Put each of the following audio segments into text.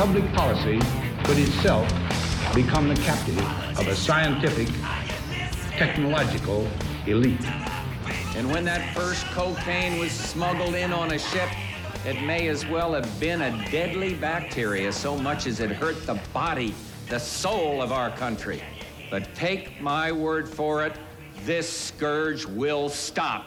Public policy could itself become the captive of a scientific, technological elite. And when that first cocaine was smuggled in on a ship, it may as well have been a deadly bacteria so much as it hurt the body, the soul of our country. But take my word for it, this scourge will stop.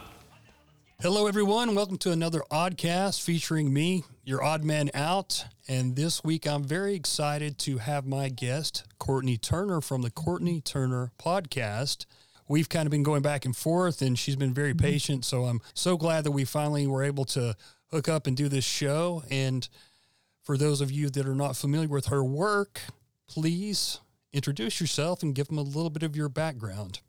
Hello, everyone. Welcome to another Oddcast featuring me, your Odd Man Out. And this week, I'm very excited to have my guest, Courtenay Turner from the Courtenay Turner Podcast. We've kind of been going back and forth, and she's been very mm-hmm. patient. So I'm so glad that we finally were able to hook up and do this show. And for those of you that are not familiar with her work, please introduce yourself and give them a little bit of your background.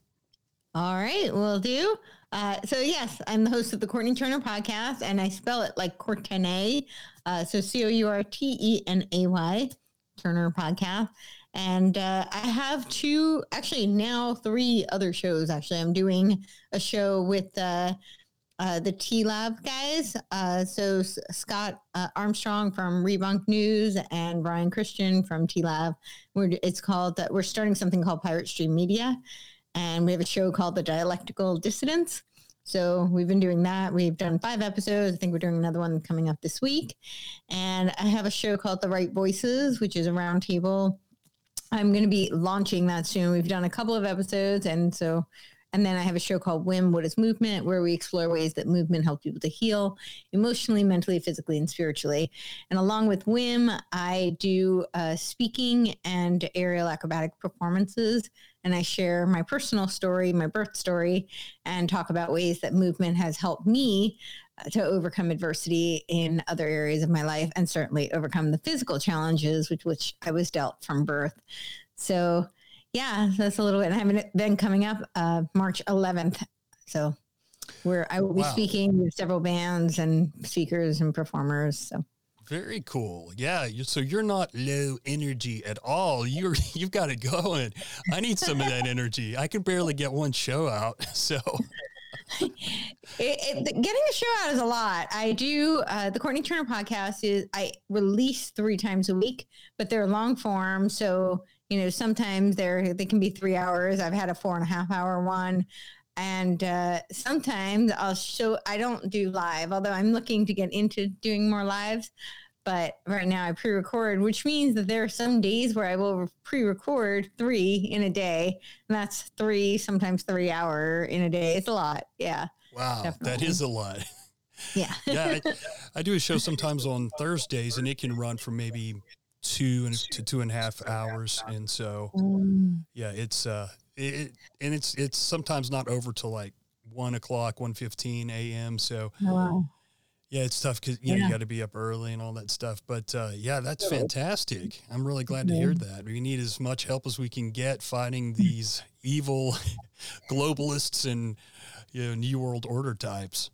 All right, will do. Uh, so yes, I'm the host of the Courtenay Turner podcast, and I spell it like Courtenay. Uh, so C O U R T E N A Y Turner podcast. And uh, I have two, actually now three other shows. Actually, I'm doing a show with uh, uh, the T Lab guys. Uh, so Scott Armstrong from Rebunk News and Brian Christian from T Lab. It's called that. We're starting something called Pirate Stream Media, and we have a show called The Dialectical Dissidents. So we've been doing that. We've done five episodes. I think we're doing another one coming up this week. And I have a show called The Right Voices, which is a roundtable. I'm going to be launching that soon. We've done a couple of episodes, and so and then I have a show called WIM What is Movement, where we explore ways that movement helps people to heal emotionally, mentally, physically, and spiritually. And along with WIM, I do uh, speaking and aerial acrobatic performances. And I share my personal story, my birth story, and talk about ways that movement has helped me uh, to overcome adversity in other areas of my life and certainly overcome the physical challenges with which I was dealt from birth. So, yeah, that's a little bit. I haven't been coming up uh, March 11th. So, where I will be Wow. speaking with several bands and speakers and performers. So, Very cool. Yeah. You, so you're not low energy at all. You're you've got it going. I need some of that energy. I can barely get one show out. So it, it, getting a show out is a lot. I do uh, the Courtenay Turner podcast is I release three times a week, but they're long form. So you know sometimes they're they can be three hours. I've had a four and a half hour one. And uh, sometimes I'll show. I don't do live, although I'm looking to get into doing more lives. But right now I pre-record, which means that there are some days where I will pre-record three in a day, and that's three, sometimes three hour in a day. It's a lot. Yeah. wow, that Definitely. is a lot. Yeah. Yeah. I, I do a show sometimes on Thursdays and it can run for maybe two and to two and a half hours. And so Mm, yeah, it's uh it, it and it's it's sometimes not over till like one o'clock, one fifteen AM. So oh, wow. Yeah, it's tough because you know you got to be up early and all that stuff. But uh, yeah, that's fantastic. I'm really glad to hear that. We need as much help as we can get fighting these evil globalists and you know new world order types.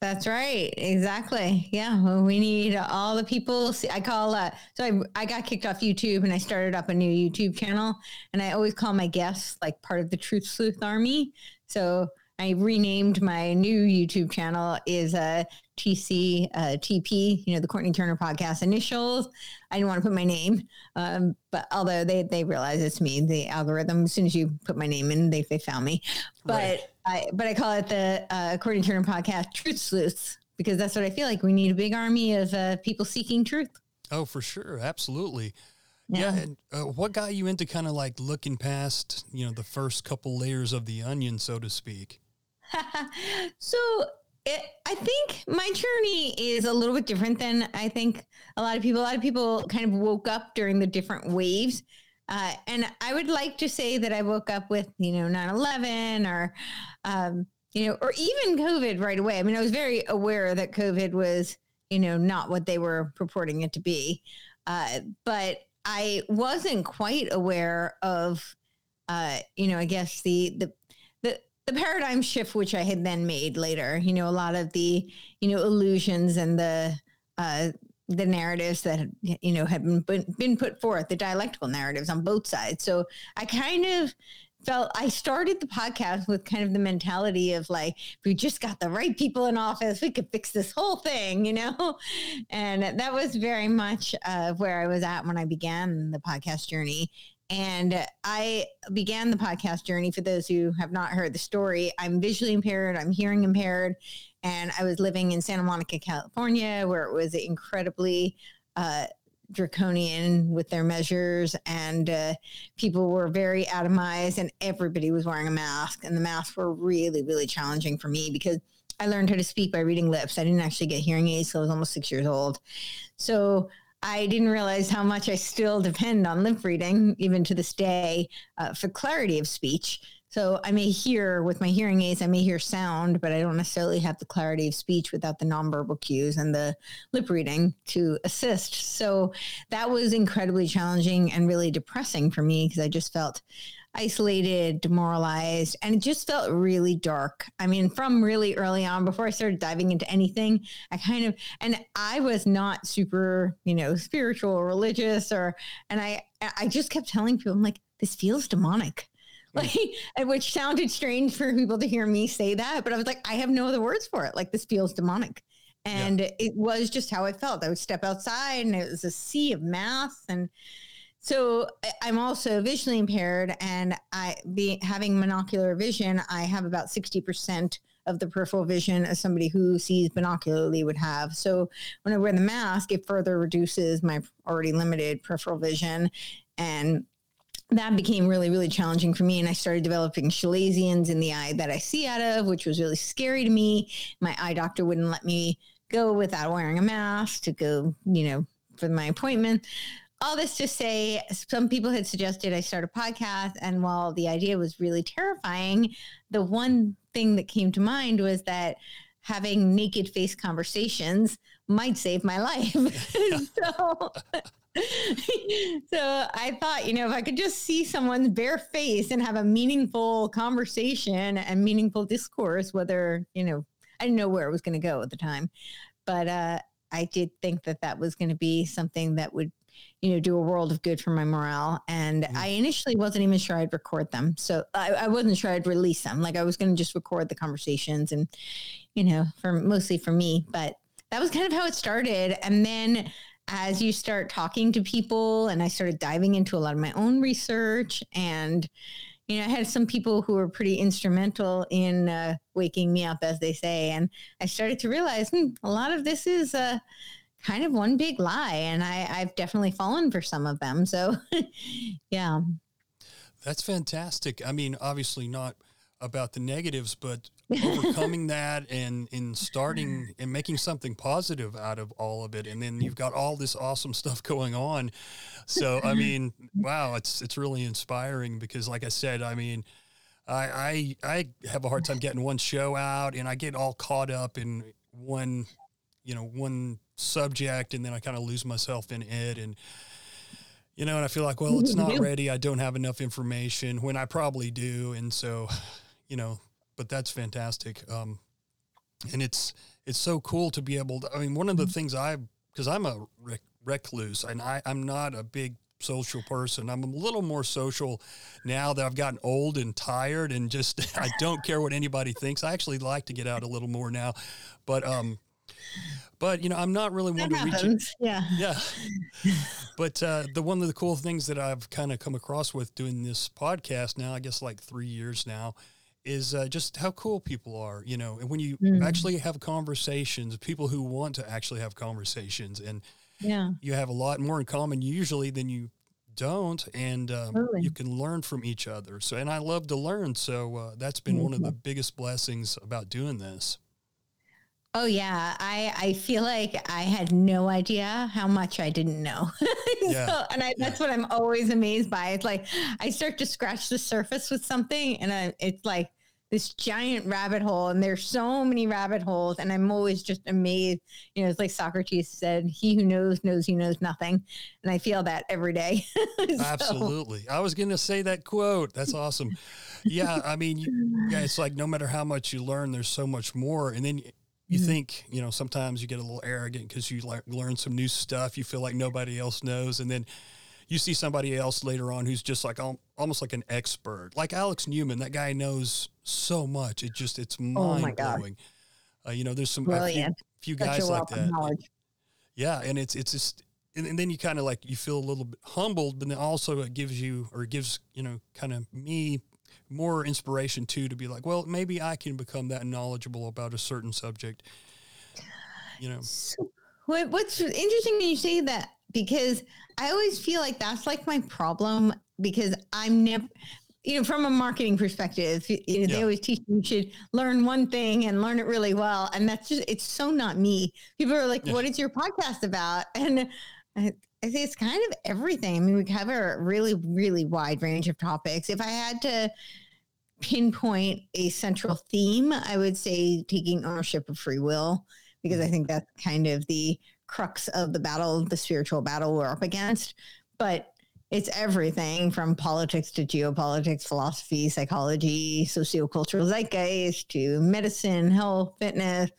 That's right. Exactly. Yeah. Well, we need all the people. See, I call, uh, so I, I got kicked off YouTube and I started up a new YouTube channel and I always call my guests like part of the Truth Sleuth Army. So I renamed my new YouTube channel is uh, TC uh, TP, you know, the Courtenay Turner podcast initials. I didn't want to put my name, um, but although they they realize it's me, the algorithm. As soon as you put my name in, they they found me. But right. I but I call it the uh, Courtenay Turner podcast Truth Sleuths because that's what I feel like. We need a big army of uh, people seeking truth. Oh, for sure, absolutely. Yeah. yeah and, uh, what got you into kind of like looking past, you know, the first couple layers of the onion, so to speak? so it, I think my journey is a little bit different than I think a lot of people. A lot of people kind of woke up during the different waves. Uh, and I would like to say that I woke up with, you know, 9 11 or, um, you know, or even COVID right away. I mean, I was very aware that COVID was, you know, not what they were purporting it to be. Uh, but I wasn't quite aware of, uh, you know, I guess the, the, the paradigm shift, which I had then made later, you know, a lot of the, you know, illusions and the, uh, the narratives that you know have been been put forth, the dialectical narratives on both sides. So I kind of felt I started the podcast with kind of the mentality of like, if we just got the right people in office, we could fix this whole thing, you know? And that was very much uh, where I was at when I began the podcast journey. And I began the podcast journey. For those who have not heard the story, I'm visually impaired, I'm hearing impaired, and I was living in Santa Monica, California, where it was incredibly uh, draconian with their measures, and uh, people were very atomized, and everybody was wearing a mask. And the masks were really, really challenging for me because I learned how to speak by reading lips. I didn't actually get hearing aids, so I was almost six years old. So I didn't realize how much I still depend on lip reading, even to this day, uh, for clarity of speech. So I may hear with my hearing aids, I may hear sound, but I don't necessarily have the clarity of speech without the nonverbal cues and the lip reading to assist. So that was incredibly challenging and really depressing for me because I just felt isolated, demoralized, and it just felt really dark. I mean, from really early on, before I started diving into anything, I kind of, and I was not super, you know, spiritual or religious, or, and I, I just kept telling people, I'm like, this feels demonic. Hmm. Like, which sounded strange for people to hear me say that, but I was like, I have no other words for it. Like, this feels demonic. And yeah. it was just how I felt. I would step outside and it was a sea of math and, so I'm also visually impaired, and I be having monocular vision. I have about sixty percent of the peripheral vision as somebody who sees binocularly would have. So when I wear the mask, it further reduces my already limited peripheral vision, and that became really really challenging for me. And I started developing chalazions in the eye that I see out of, which was really scary to me. My eye doctor wouldn't let me go without wearing a mask to go, you know, for my appointment all this to say, some people had suggested I start a podcast. And while the idea was really terrifying, the one thing that came to mind was that having naked face conversations might save my life. so, so I thought, you know, if I could just see someone's bare face and have a meaningful conversation and meaningful discourse, whether, you know, I didn't know where it was going to go at the time, but uh, I did think that that was going to be something that would you know, do a world of good for my morale. And mm-hmm. I initially wasn't even sure I'd record them. So I, I wasn't sure I'd release them. Like I was going to just record the conversations and, you know, for mostly for me. But that was kind of how it started. And then as you start talking to people and I started diving into a lot of my own research and, you know, I had some people who were pretty instrumental in uh, waking me up, as they say. And I started to realize hmm, a lot of this is, uh, kind of one big lie. And I, I've definitely fallen for some of them. So, yeah. That's fantastic. I mean, obviously not about the negatives, but overcoming that and in starting and making something positive out of all of it. And then you've got all this awesome stuff going on. So, I mean, wow, it's, it's really inspiring because like I said, I mean, I, I, I have a hard time getting one show out and I get all caught up in one, you know, one subject and then I kind of lose myself in it and you know and I feel like well it's not ready I don't have enough information when I probably do and so you know but that's fantastic um and it's it's so cool to be able to. I mean, one of the things I because I'm a rec- recluse and I I'm not a big social person. I'm a little more social now that I've gotten old and tired and just I don't care what anybody thinks. I actually like to get out a little more now. But um but you know, I'm not really one That to reach It. Yeah. yeah. But uh, the one of the cool things that I've kind of come across with doing this podcast now, I guess like three years now, is uh, just how cool people are. You know, and when you Mm. actually have conversations, people who want to actually have conversations, and Yeah. you have a lot more in common usually than you don't, and um, Totally. you can learn from each other. So, and I love to learn. So uh, that's been one of Mm-hmm. the biggest blessings about doing this. Oh yeah, I I feel like I had no idea how much I didn't know. Yeah, so, and I, that's what I'm always amazed by. It's like I start to scratch the surface with something, and I, it's like this giant rabbit hole, and there's so many rabbit holes, and I'm always just amazed. You know, it's like Socrates said, "He who knows knows he knows nothing," and I feel that every day. So, Absolutely. I was going to say that quote. That's awesome. Yeah. I mean, yeah, it's like no matter how much you learn, there's so much more. And then you Mhm. think, you know, sometimes you get a little arrogant because you like learn some new stuff. You feel like nobody else knows. And then you see somebody else later on who's just like almost like an expert, like Alex Newman. That guy knows so much. It just, it's Oh mind God. blowing. Uh, you know, there's some a few, few guys like that. knowledge. Yeah, and it's it's just and, and then you kind of like you feel a little bit humbled, but then also it gives you or it gives you know kind of me more inspiration too to be like, well, maybe I can become that knowledgeable about a certain subject. You know, So, what's interesting when you say that because I always feel like that's like my problem because I'm never, you know, from a marketing perspective, you know, they always teach you should learn one thing and learn it really well, and that's just it's so not me. People are like, Yeah. "What is your podcast about?" And I, I say it's kind of everything. I mean, we cover a really, really wide range of topics. If I had to pinpoint a central theme, I would say taking ownership of free will, because I mm-hmm. think that's kind of the crux of the battle, the spiritual battle we're up against. But it's everything from politics to geopolitics, philosophy, psychology, sociocultural zeitgeist to medicine, health, fitness,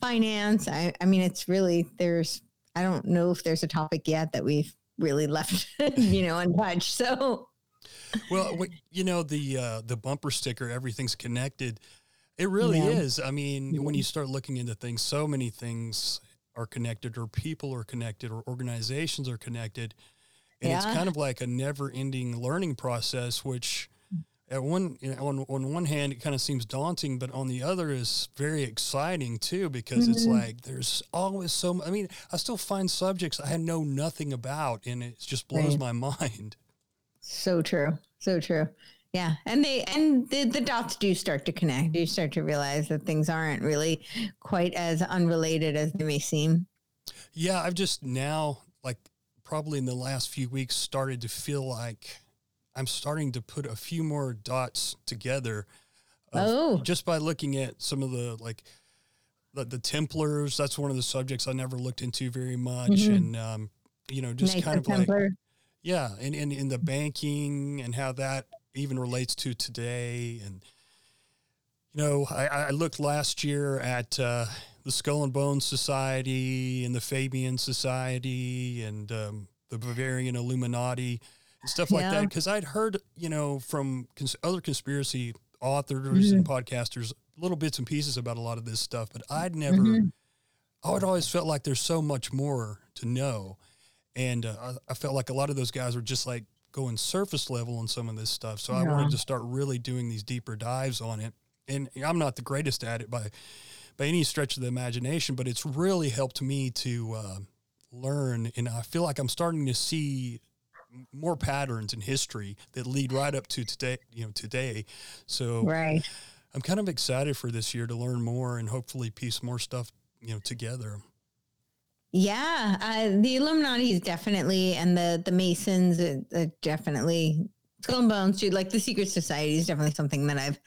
finance. I, I mean, it's really, there's, I don't know if there's a topic yet that we've really left, you know, untouched. So, well, what, you know the uh, the bumper sticker, everything's connected. It really Yeah. is. I mean, when you start looking into things, so many things are connected, or people are connected, or organizations are connected. And it's kind of like a never ending learning process, which at one, you know, on, on one hand, it kind of seems daunting, but on the other is very exciting too, because it's Mhm. like there's always so, I mean, I still find subjects I know nothing about, and it just blows Right. my mind. So true. So true. Yeah. And they and the, the dots do start to connect. You start to realize that things aren't really quite as unrelated as they may seem. Yeah, I've just now, like, probably in the last few weeks, started to feel like I'm starting to put a few more dots together. Oh. Just by looking at some of the, like, the, the Templars, that's one of the subjects I never looked into very much. Mhm. And, um, you know, just Knights kind of of like. Yeah, and in, in the banking and how that even relates to today. And, you know, I, I looked last year at uh, the Skull and Bones Society and the Fabian Society and um, the Bavarian Illuminati and stuff like Yeah. that. Because I'd heard, you know, from cons- other conspiracy authors and podcasters, little bits and pieces about a lot of this stuff, but I'd never, Mhm. I would always felt like there's so much more to know. And uh, I, I felt like a lot of those guys were just like going surface level on some of this stuff. So I wanted to start really doing these deeper dives on it. And I'm not the greatest at it by by any stretch of the imagination, but it's really helped me to uh, learn. And I feel like I'm starting to see more patterns in history that lead right up to today. You know, today. So Right. I'm kind of excited for this year to learn more and hopefully piece more stuff you know together. Yeah. Uh, the Illuminati is definitely, and the, the Masons uh, uh, definitely, Skull and Bones, too. Like the Secret Society is definitely something that I've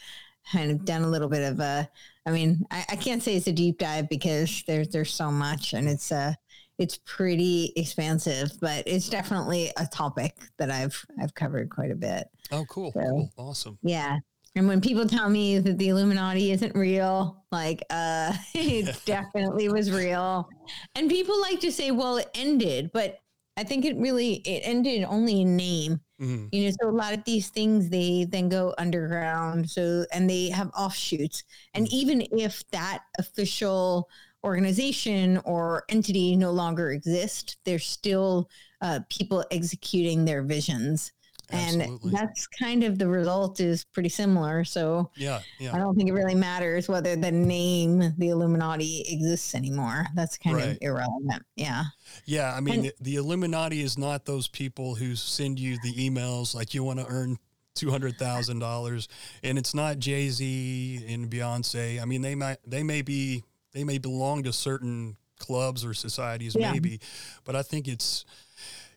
kind of done a little bit of a, I mean, I, I can't say it's a deep dive because there's, there's so much and it's, uh, it's pretty expansive, but it's definitely a topic that I've, I've covered quite a bit. Oh, cool, So- cool, awesome. Yeah. And when people tell me that the Illuminati isn't real, like uh it definitely was real. And people like to say, well, it ended, but I think it really it ended only in name. Mhm. You know, so a lot of these things they then go underground. So and they have offshoots. And even if that official organization or entity no longer exists, there's still uh, people executing their visions. Absolutely. And that's kind of the result is pretty similar. So Yeah, I don't think it really matters whether the name the Illuminati exists anymore. That's kind Right. of irrelevant. Yeah. Yeah, I mean, And- the, the Illuminati is not those people who send you the emails like you want to earn two hundred thousand dollars, and it's not Jay Z and Beyonce. I mean, they might they may be they may belong to certain clubs or societies, Yeah. maybe, but I think it's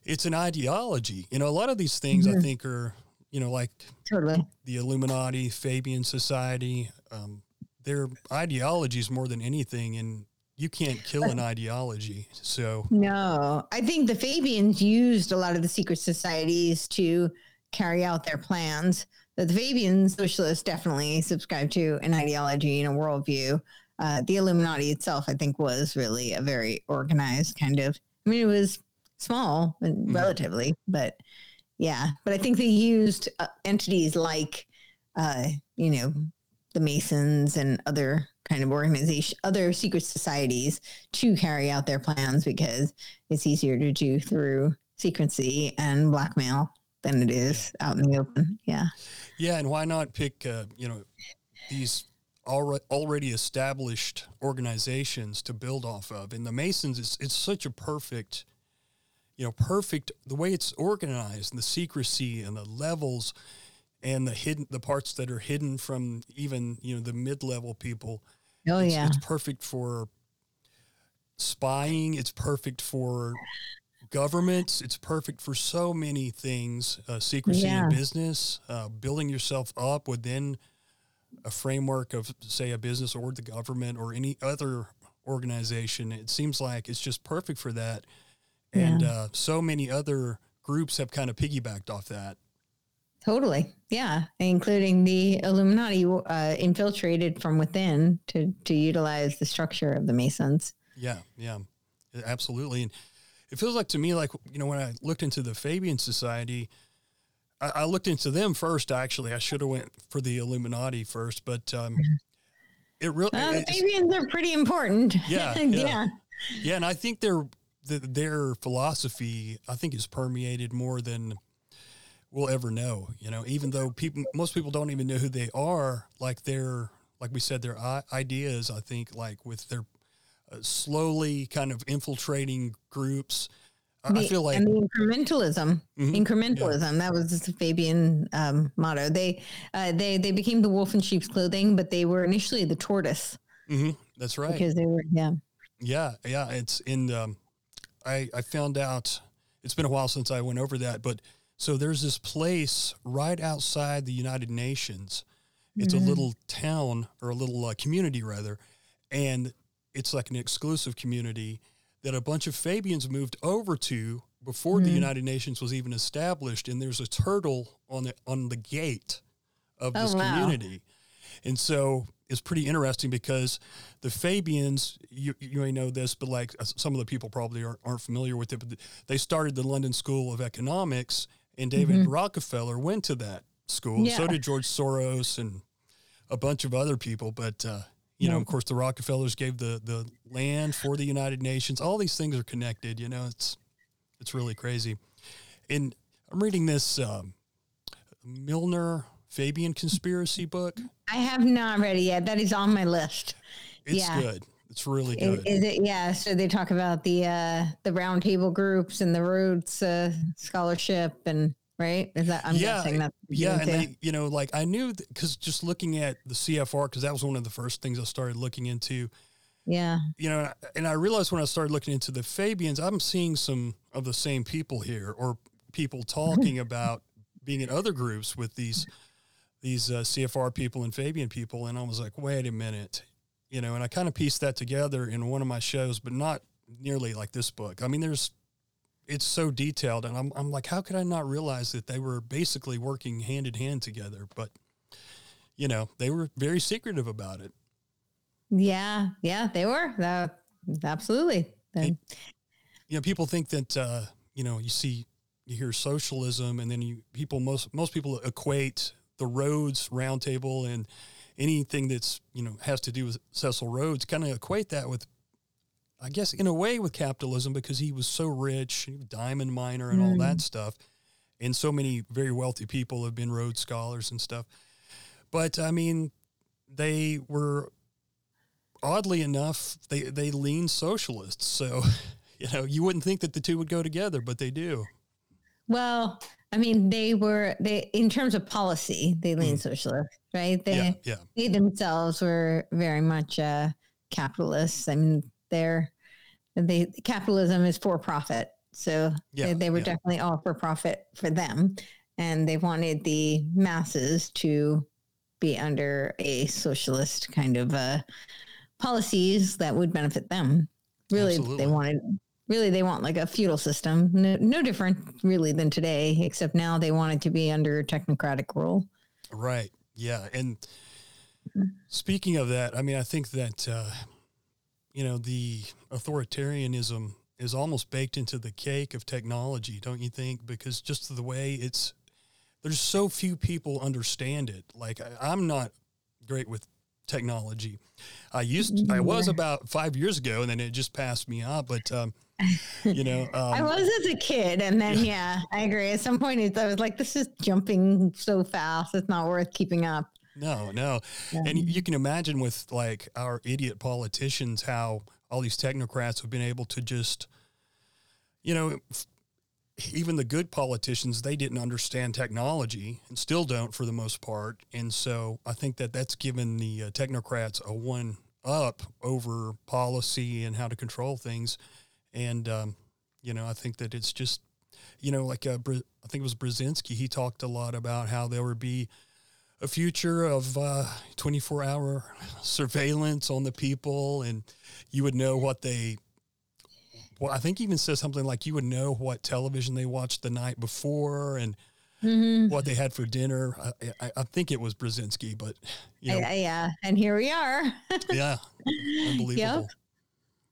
it's an ideology. You know, a lot of these things I Mhm. think are you know like Totally. the Illuminati, Fabian Society. Um, their ideologies more than anything, and you can't kill an ideology. So No, I think the Fabians used a lot of the secret societies to carry out their plans. The Fabian socialists definitely subscribe to an ideology and a worldview. Uh, the Illuminati itself, I think, was really a very organized kind of. I mean, it was small and Mhm. relatively, but yeah. But I think they used uh, entities like, uh, you know, the Masons and other kind of organization, other secret societies to carry out their plans because it's easier to do through secrecy and blackmail than it is out in the open. Yeah. Yeah, and why not pick uh, you know these already established organizations to build off of? And the Masons, it's it's such a perfect, you know, perfect the way it's organized and the secrecy and the levels and the hidden the parts that are hidden from even you know the mid level people. Oh it's, yeah. it's perfect for spying. It's perfect for governments. It's perfect for so many things. Uh, secrecy Yeah. in business, uh, building yourself up within a framework of, say, a business or the government or any other organization. It seems like it's just perfect for that. And uh, so many other groups have kind of piggybacked off that. Totally. Yeah. Including the Illuminati uh, infiltrated from within to, to utilize the structure of the Masons. Yeah, yeah, absolutely. And it feels like to me, like you know, when I looked into the Fabian Society, I, I looked into them first. Actually, I should have went for the Illuminati first, but um, it really, the Fabians are pretty important. Yeah, yeah. yeah. yeah, and I think their the, their philosophy, I think, is permeated more than we'll ever know. You know, even though people, most people don't even know who they are. Like their, like we said, their ideas. I think, like with their uh, slowly kind of infiltrating groups. I, I feel like and the incrementalism, Mhm. incrementalism. That was the Fabian um, motto. They, uh, they, they became the wolf in sheep's clothing, but they were initially the tortoise mhm, that's right. because they were, yeah. Yeah, yeah. It's in. Um, I I found out. It's been a while since I went over that, but so there's this place right outside the United Nations. It's a little town or a little uh, community rather, and it's like an exclusive community that a bunch of Fabians moved over to before the United Nations was even established. And there's a turtle on the on the gate of Oh, this wow. community. And so it's pretty interesting because the Fabians, you, you may know this, but like uh, some of the people probably aren't, aren't familiar with it, but they started the London School of Economics, and David Rockefeller went to that school. Yeah. So did George Soros and a bunch of other people. But, uh, you know, of course, the Rockefellers gave the, the land for the United Nations. All these things are connected. You know, it's it's really crazy. And I'm reading this um, Milner Fabian conspiracy book. I have not read it yet. That is on my list. It's Yeah. good. It's really good. is it? Yeah. So they talk about the uh, the round table groups and the Rhodes uh, Scholarship and right. Is that? I'm yeah, guessing yeah, and they, you know, like I knew because just looking at the CFR because that was one of the first things I started looking into. yeah. You know, and I- and I realized when I started looking into the Fabians, I'm seeing some of the same people here, or people talking about being in other groups with these these uh, CFR people and Fabian people, and I was like, wait a minute, you know, and I kind of pieced that together in one of my shows, but not nearly like this book. I mean, there's it's so detailed, and I'm I'm like, how could I not realize that they were basically working hand in hand together? But you know, they were very secretive about it. Yeah, yeah, they were. Uh, absolutely. It, you know, people think that uh, you know, you see, you hear socialism, and then you people most most people equate the Rhodes Roundtable and anything that's you know has to do with Cecil Rhodes, kind of equate that with, I guess, in a way, with capitalism because he was so rich, diamond miner, and mm. all that mm. stuff, and so many very wealthy people have been Rhodes scholars and stuff. But I mean, they were oddly enough, they they lean socialists. So, you know, you wouldn't think that the two would go together, but they do. Well, I mean, they were they in terms of policy, they lean mm. socialist, right? They yeah, yeah. they themselves were very much uh, capitalists. I mean, they're they capitalism is for profit, so yeah, they, they were definitely all for profit for them, and they wanted the masses to be under a socialist kind of uh, policies that would benefit them. Really, Absolutely. they wanted really they want like a feudal system, no, no different really than today, except now they want it to be under technocratic rule. Right. Yeah. And speaking of that, I mean, I think that uh, you know the authoritarianism is almost baked into the cake of technology, don't you think? Because just the way it's there's so few people understand it. Like I, I'm not great with technology. I used I was about five years ago, and then it just passed me up. But um, you know, um, I was as a kid, and then yeah, I agree. At some point, I was like, "This is jumping so fast; it's not worth keeping up." No, no, yeah. and you can imagine with like our idiot politicians how all these technocrats have been able to just, you know, even the good politicians they didn't understand technology and still don't for the most part and so i think that that's given the uh, technocrats a one up over policy and how to control things and um, you know i think that it's just you know like uh, i think it was brzezinski he talked a lot about how there would be a future of uh, 24 hour surveillance on the people and you would know what they well, I think even says something like you would know what television they watched the night before and mm-hmm. what they had for dinner. I, I, I, think it was Brzezinski, but you know. yeah, and here we are. yeah, unbelievable. Yep.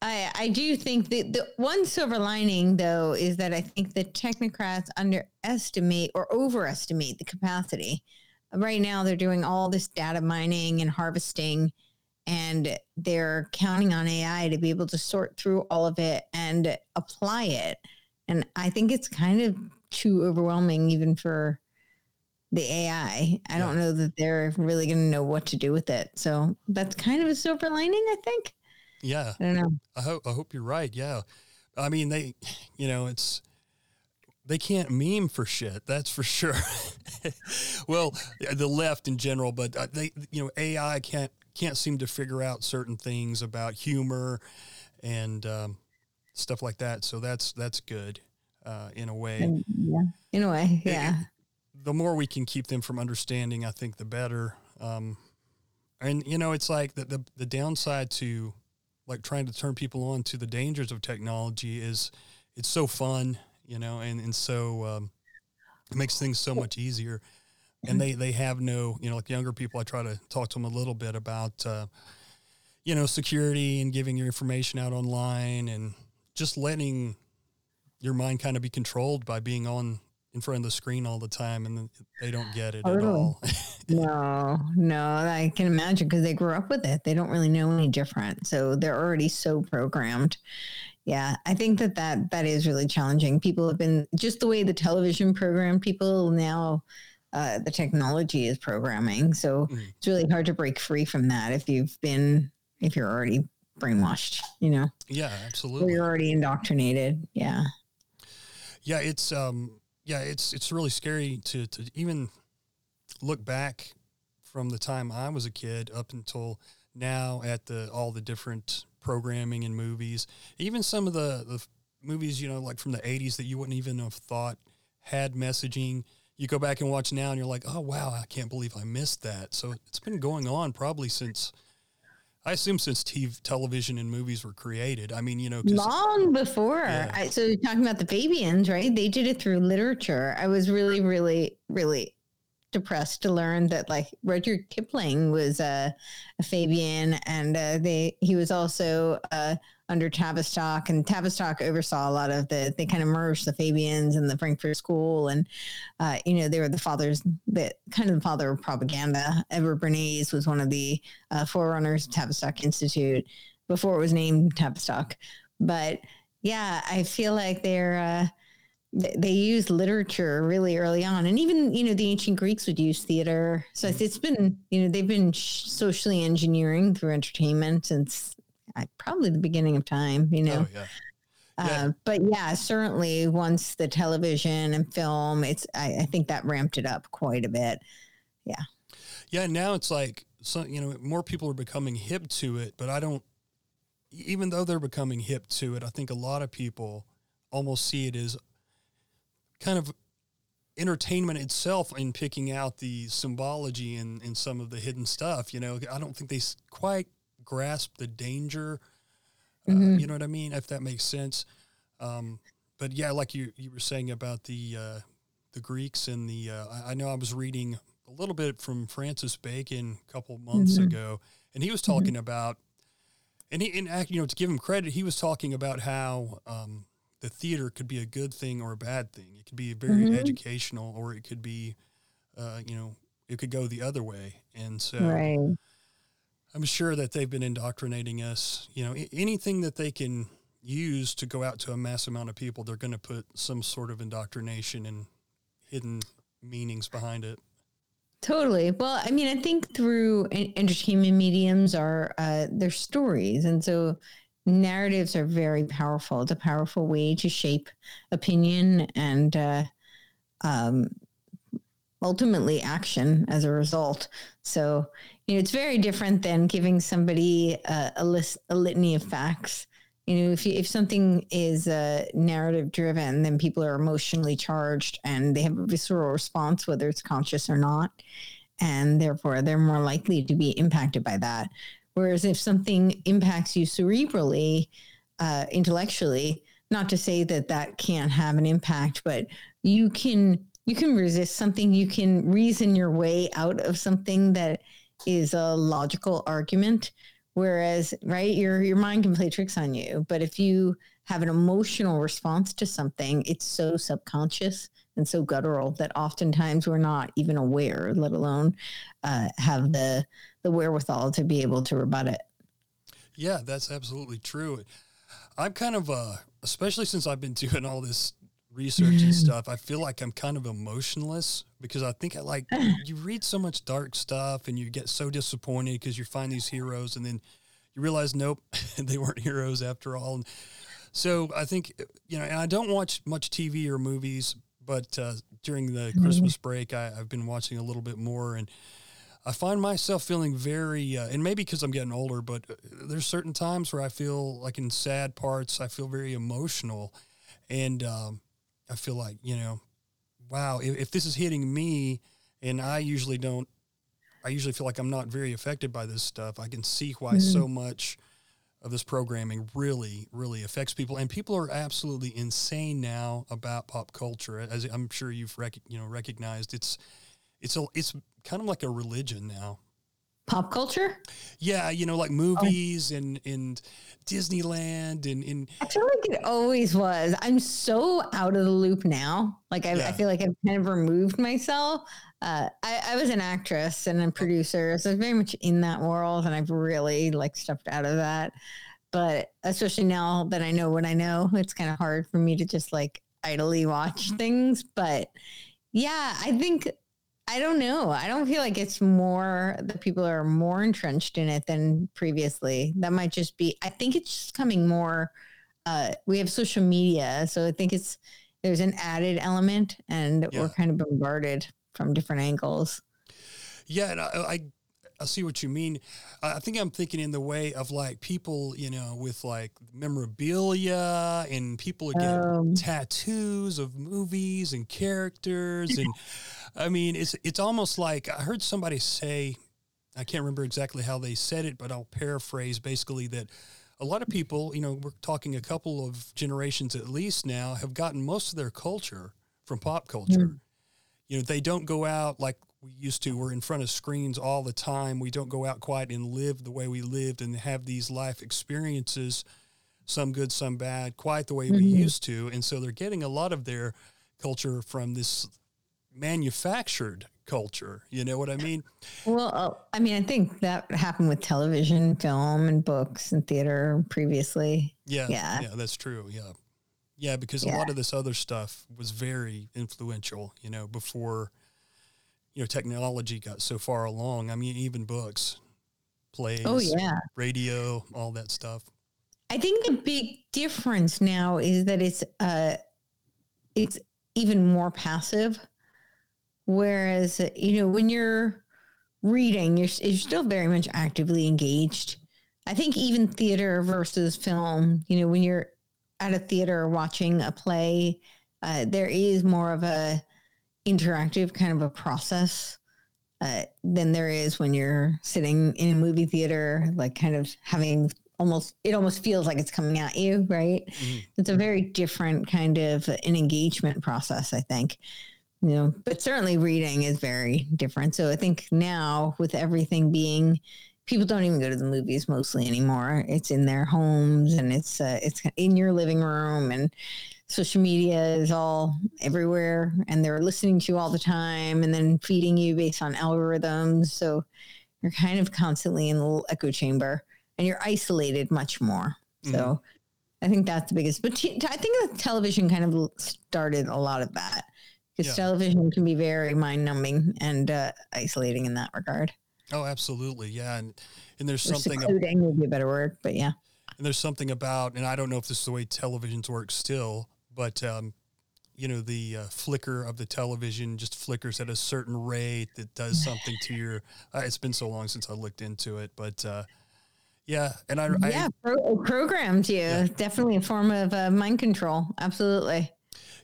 I, I do think that the one silver lining, though, is that I think the technocrats underestimate or overestimate the capacity. Right now, they're doing all this data mining and harvesting and they're counting on AI to be able to sort through all of it and apply it. And I think it's kind of too overwhelming even for the AI. I don't know that they're really going to know what to do with it. So that's kind of a silver lining, I think. Yeah. I don't know. I hope I hope you're right. Yeah. I mean, they, you know, it's they can't meme for shit. That's for sure. well, the left in general, but uh, they, you know, AI can't can't seem to figure out certain things about humor and um, stuff like that. So that's that's good uh, in a way. Yeah, in a way, yeah. It, the more we can keep them from understanding, I think the better. Um, and you know, it's like the, the the downside to like trying to turn people on to the dangers of technology is it's so fun, you know, and and so um, it makes things so much easier. And they they have no you know like younger people i try to talk to them a little bit about uh, you know security and giving your information out online and just letting your mind kind of be controlled by being on in front of the screen all the time and they don't get it totally. at all no no i can imagine because they grew up with it they don't really know any different so they're already so programmed yeah i think that that that is really challenging people have been just the way the television program people now uh, the technology is programming. So mm. it's really hard to break free from that if you've been if you're already brainwashed, you know. Yeah, absolutely. Or you're already indoctrinated. Yeah. Yeah, it's um yeah, it's it's really scary to to even look back from the time I was a kid up until now at the all the different programming and movies. Even some of the the movies, you know, like from the 80s that you wouldn't even have thought had messaging you go back and watch now and you're like, oh, wow, I can't believe I missed that. So it's been going on probably since, I assume since TV, television and movies were created. I mean, you know, long before. Yeah. I, so talking about the Fabians, right? They did it through literature. I was really, really, really depressed to learn that like Rudyard Kipling was a, a Fabian, and uh, they he was also uh, under Tavistock, and Tavistock oversaw a lot of the. They kind of merged the Fabians and the Frankfurt School, and uh, you know they were the fathers, the kind of the father of propaganda. Edward Bernays was one of the uh, forerunners of Tavistock Institute before it was named Tavistock, but yeah, I feel like they're uh, they use literature really early on and even you know the ancient greeks would use theater so mm-hmm. it's been you know they've been socially engineering through entertainment since uh, probably the beginning of time you know oh, yeah. Yeah. Uh, but yeah, certainly once the television and film, it's I, I, think that ramped it up quite a bit. Yeah. Yeah. Now it's like so you know more people are becoming hip to it, but I don't. Even though they're becoming hip to it, I think a lot of people almost see it as kind of entertainment itself in picking out the symbology and, and some of the hidden stuff. You know, I don't think they quite grasp the danger. Uh, mm-hmm. Uh, you know what I mean? If that makes sense. Um, but yeah, like you you were saying about the uh, the Greeks and the uh, I, I, know I was reading a little bit from Francis Bacon a couple months mm-hmm. ago, and he was mm-hmm. talking mm-hmm. about and he and you know to give him credit, he was talking about how um, the theater could be a good thing or a bad thing. It could be very mm-hmm. educational, or it could be, uh, you know, it could go the other way. And so, right. I'm sure that they've been indoctrinating us. You know, anything that they can use to go out to a mass amount of people, they're going to put some sort of indoctrination and hidden meanings behind it. Totally. Well, I mean, I think through entertainment mediums are uh, their stories, and so narratives are very powerful. It's a powerful way to shape opinion and uh, um, ultimately action as a result. So, you know, it's very different than giving somebody a, a list, a litany of facts. You know, if you, if something is uh, narrative driven, then people are emotionally charged and they have a visceral response, whether it's conscious or not, and therefore they're more likely to be impacted by that. Whereas if something impacts you cerebrally, uh, intellectually, not to say that that can't have an impact, but you can you can resist something. You can reason your way out of something that is a logical argument. Whereas, right, your your mind can play tricks on you. But if you have an emotional response to something, it's so subconscious and so guttural that oftentimes we're not even aware, let alone uh, have the the wherewithal to be able to rebut it. Yeah, that's absolutely true. I'm kind of uh, especially since I've been doing all this research and stuff, I feel like I'm kind of emotionless because I think I like you read so much dark stuff and you get so disappointed because you find these heroes and then you realize nope, they weren't heroes after all. And so I think you know, and I don't watch much TV or movies, but uh, during the mm-hmm. Christmas break, I, have been watching a little bit more and I find myself feeling very, uh, and maybe because I'm getting older, but uh, there's certain times where I feel like in sad parts, I feel very emotional. And um, I feel like, you know, wow, if, if, this is hitting me, and I usually don't, I usually feel like I'm not very affected by this stuff. I can see why mm-hmm. so much of this programming really, really affects people. And people are absolutely insane now about pop culture, as I'm sure you've rec- you know recognized. It's it's a it's kind of like a religion now. Pop culture? Yeah, you know, like movies oh. and and Disneyland and, and I feel like it always was. I'm so out of the loop now. Like I, yeah. I feel like I've kind of removed myself. Uh, I, I, was an actress and a producer, so I was very much in that world, and I've really like stepped out of that. But especially now that I know what I know, it's kind of hard for me to just like idly watch things. But yeah, I think I don't know. I don't feel like it's more the people are more entrenched in it than previously. That might just be. I think it's just coming more. Uh, we have social media, so I think it's there's an added element, and yeah. we're kind of bombarded from different angles. Yeah, and I, I I see what you mean. I think I'm thinking in the way of like people, you know, with like memorabilia and people get um, tattoos of movies and characters. And I mean, it's, it's almost like I heard somebody say, I can't remember exactly how they said it, but I'll paraphrase basically that a lot of people, you know, we're talking a couple of generations at least now, have gotten most of their culture from pop culture. Mm. You know, they don't go out like we used to. We're in front of screens all the time. We don't go out quite and live the way we lived and have these life experiences, some good, some bad, quite the way mm-hmm. we used to. And so they're getting a lot of their culture from this manufactured culture. You know what I mean? Well, uh, I mean, I think that happened with television, film, and books and theater previously. Yeah, yeah, yeah, that's true. Yeah, yeah, because yeah. a lot of this other stuff was very influential. You know, before you know technology got so far along. I mean, even books, plays, oh yeah, radio, all that stuff. I think the big difference now is that it's uh, it's even more passive Whereas, you know, when you're reading, you're, you're still very much actively engaged. I think even theater versus film, you know, when you're at a theater watching a play, uh, there is more of a interactive kind of a process uh, than there is when you're sitting in a movie theater, like kind of having almost it almost feels like it's coming at you, right? Mm-hmm. It's a very different kind of an engagement process, I think you know, but certainly reading is very different. So I think now with everything being, people don't even go to the movies mostly anymore. It's in their homes and it's uh, it's in your living room and social media is all everywhere and they're listening to you all the time and then feeding you based on algorithms. So you're kind of constantly in a little echo chamber and you're isolated much more. So mm-hmm. I think that's the biggest. But t- I think the television kind of started a lot of that because yeah. television can be very mind numbing and uh, isolating in that regard. Oh, absolutely, yeah, and and there's or something secluding would be a better word, but yeah. And there's something about, and I don't know if this is the way televisions work still, but um, you know, the uh, flicker of the television just flickers at a certain rate that does something to your. Uh, it's been so long since I looked into it, but uh, yeah, and I yeah I, pro- programmed you yeah. definitely a form of uh, mind control. Absolutely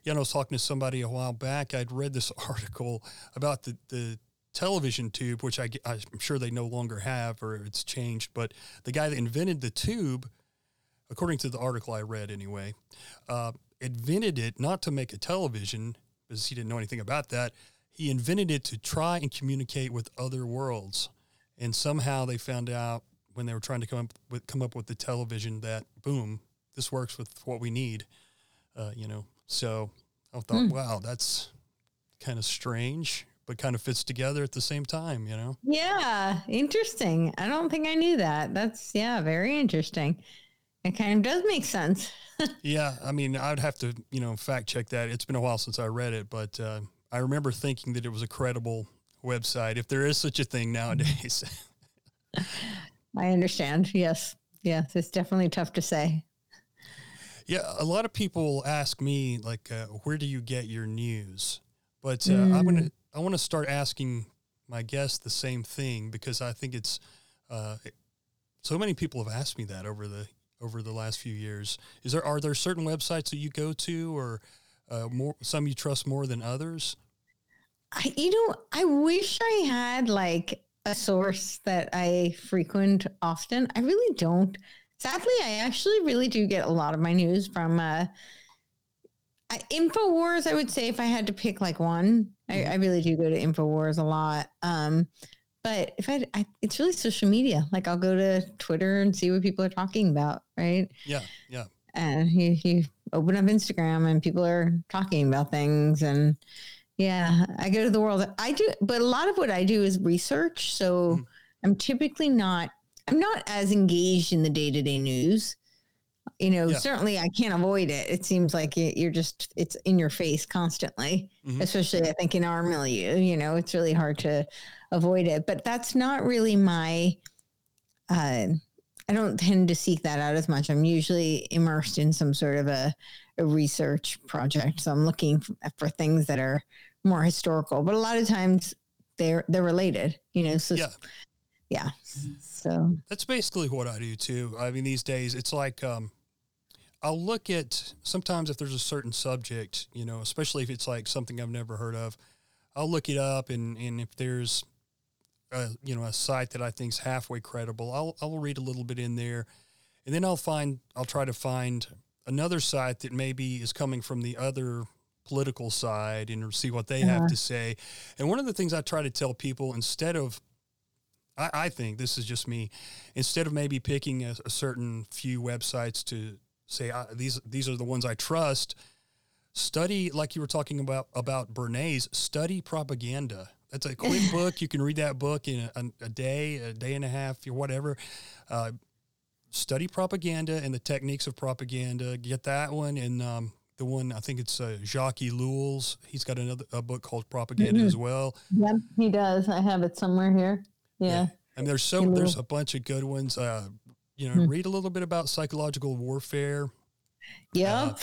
yeah know, I was talking to somebody a while back. I'd read this article about the, the television tube, which I, I'm sure they no longer have or it's changed. But the guy that invented the tube, according to the article I read anyway, uh, invented it not to make a television because he didn't know anything about that. He invented it to try and communicate with other worlds. And somehow they found out when they were trying to come up with, come up with the television that, boom, this works with what we need. Uh, you know, so I thought, mm. wow, that's kind of strange, but kind of fits together at the same time, you know? Yeah, interesting. I don't think I knew that. That's, yeah, very interesting. It kind of does make sense. yeah, I mean, I'd have to, you know, fact check that. It's been a while since I read it, but uh, I remember thinking that it was a credible website, if there is such a thing nowadays. I understand. Yes. Yes. It's definitely tough to say. Yeah, a lot of people ask me like, uh, where do you get your news? But uh, mm. I'm gonna I want to start asking my guests the same thing because I think it's uh, so many people have asked me that over the over the last few years. Is there are there certain websites that you go to or uh, more some you trust more than others? I, you know, I wish I had like a source that I frequent often. I really don't. Sadly, I actually really do get a lot of my news from uh, I, Infowars. I would say if I had to pick like one, I, mm-hmm. I really do go to Infowars a lot. Um, but if I, I, it's really social media. Like I'll go to Twitter and see what people are talking about, right? Yeah, yeah. And you, you open up Instagram and people are talking about things and yeah, I go to the world. I do, but a lot of what I do is research. So mm. I'm typically not I'm not as engaged in the day to day news. You know, yeah. certainly I can't avoid it. It seems like you're just, it's in your face constantly, mm-hmm. especially I think in our milieu, you know, it's really hard to avoid it. But that's not really my, uh, I don't tend to seek that out as much. I'm usually immersed in some sort of a, a research project. So I'm looking for, for things that are more historical, but a lot of times they're they're related, you know. So yeah yeah. So that's basically what I do too. I mean, these days it's like um, I'll look at sometimes if there's a certain subject, you know, especially if it's like something I've never heard of, I'll look it up and and if there's a, you know a site that I think's halfway credible, I'll I'll read a little bit in there, and then I'll find I'll try to find another site that maybe is coming from the other political side and see what they have Uh-huh. to say. And one of the things I try to tell people instead of I, I think this is just me. Instead of maybe picking a, a certain few websites to say I, these these are the ones I trust, study like you were talking about about Bernays. Study propaganda. That's a quick book. You can read that book in a, a day, a day and a half, or whatever. Uh, study propaganda and the techniques of propaganda. Get that one and um, the one I think it's uh, Jacques Ellul's. He's got another a book called Propaganda Mhm. as well. Yep, he does. I have it somewhere here. Yeah. And there's so there's a bunch of good ones. Uh, you know, Hmm. read a little bit about psychological warfare. Yep.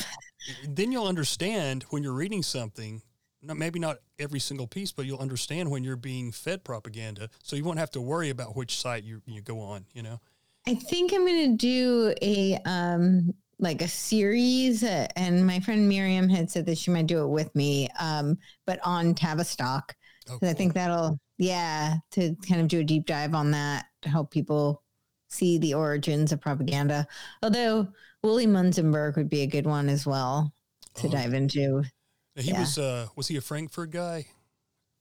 Then you'll understand when you're reading something. Not, maybe not every single piece, but you'll understand when you're being fed propaganda. So you won't have to worry about which site you you go on. You know. I think I'm going to do a um like a series, uh, and my friend Miriam had said that she might do it with me, um, but on Tavistock. Oh, 'Cause I think that'll, yeah, to kind of do a deep dive on that to help people see the origins of propaganda. Although Willi Münzenberg would be a good one as well to Oh. dive into. he yeah. was uh was he a Frankfurt guy?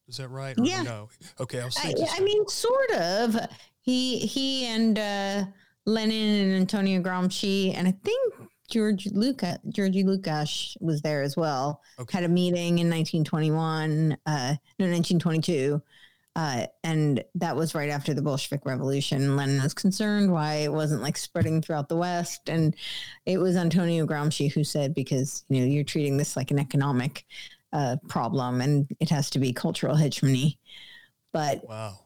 Is that right? Or Yeah. No. Okay. I was I, thinking. I mean, sort of. He he and uh, Lenin and Antonio Gramsci, and I think George Luca Georgie Lukács was there as well. Okay. Had a meeting in 1921, uh, no 1922, uh, and that was right after the Bolshevik Revolution. Lenin was concerned why it wasn't like spreading throughout the West, and it was Antonio Gramsci who said because you know you're treating this like an economic uh, problem, and it has to be cultural hegemony. But wow.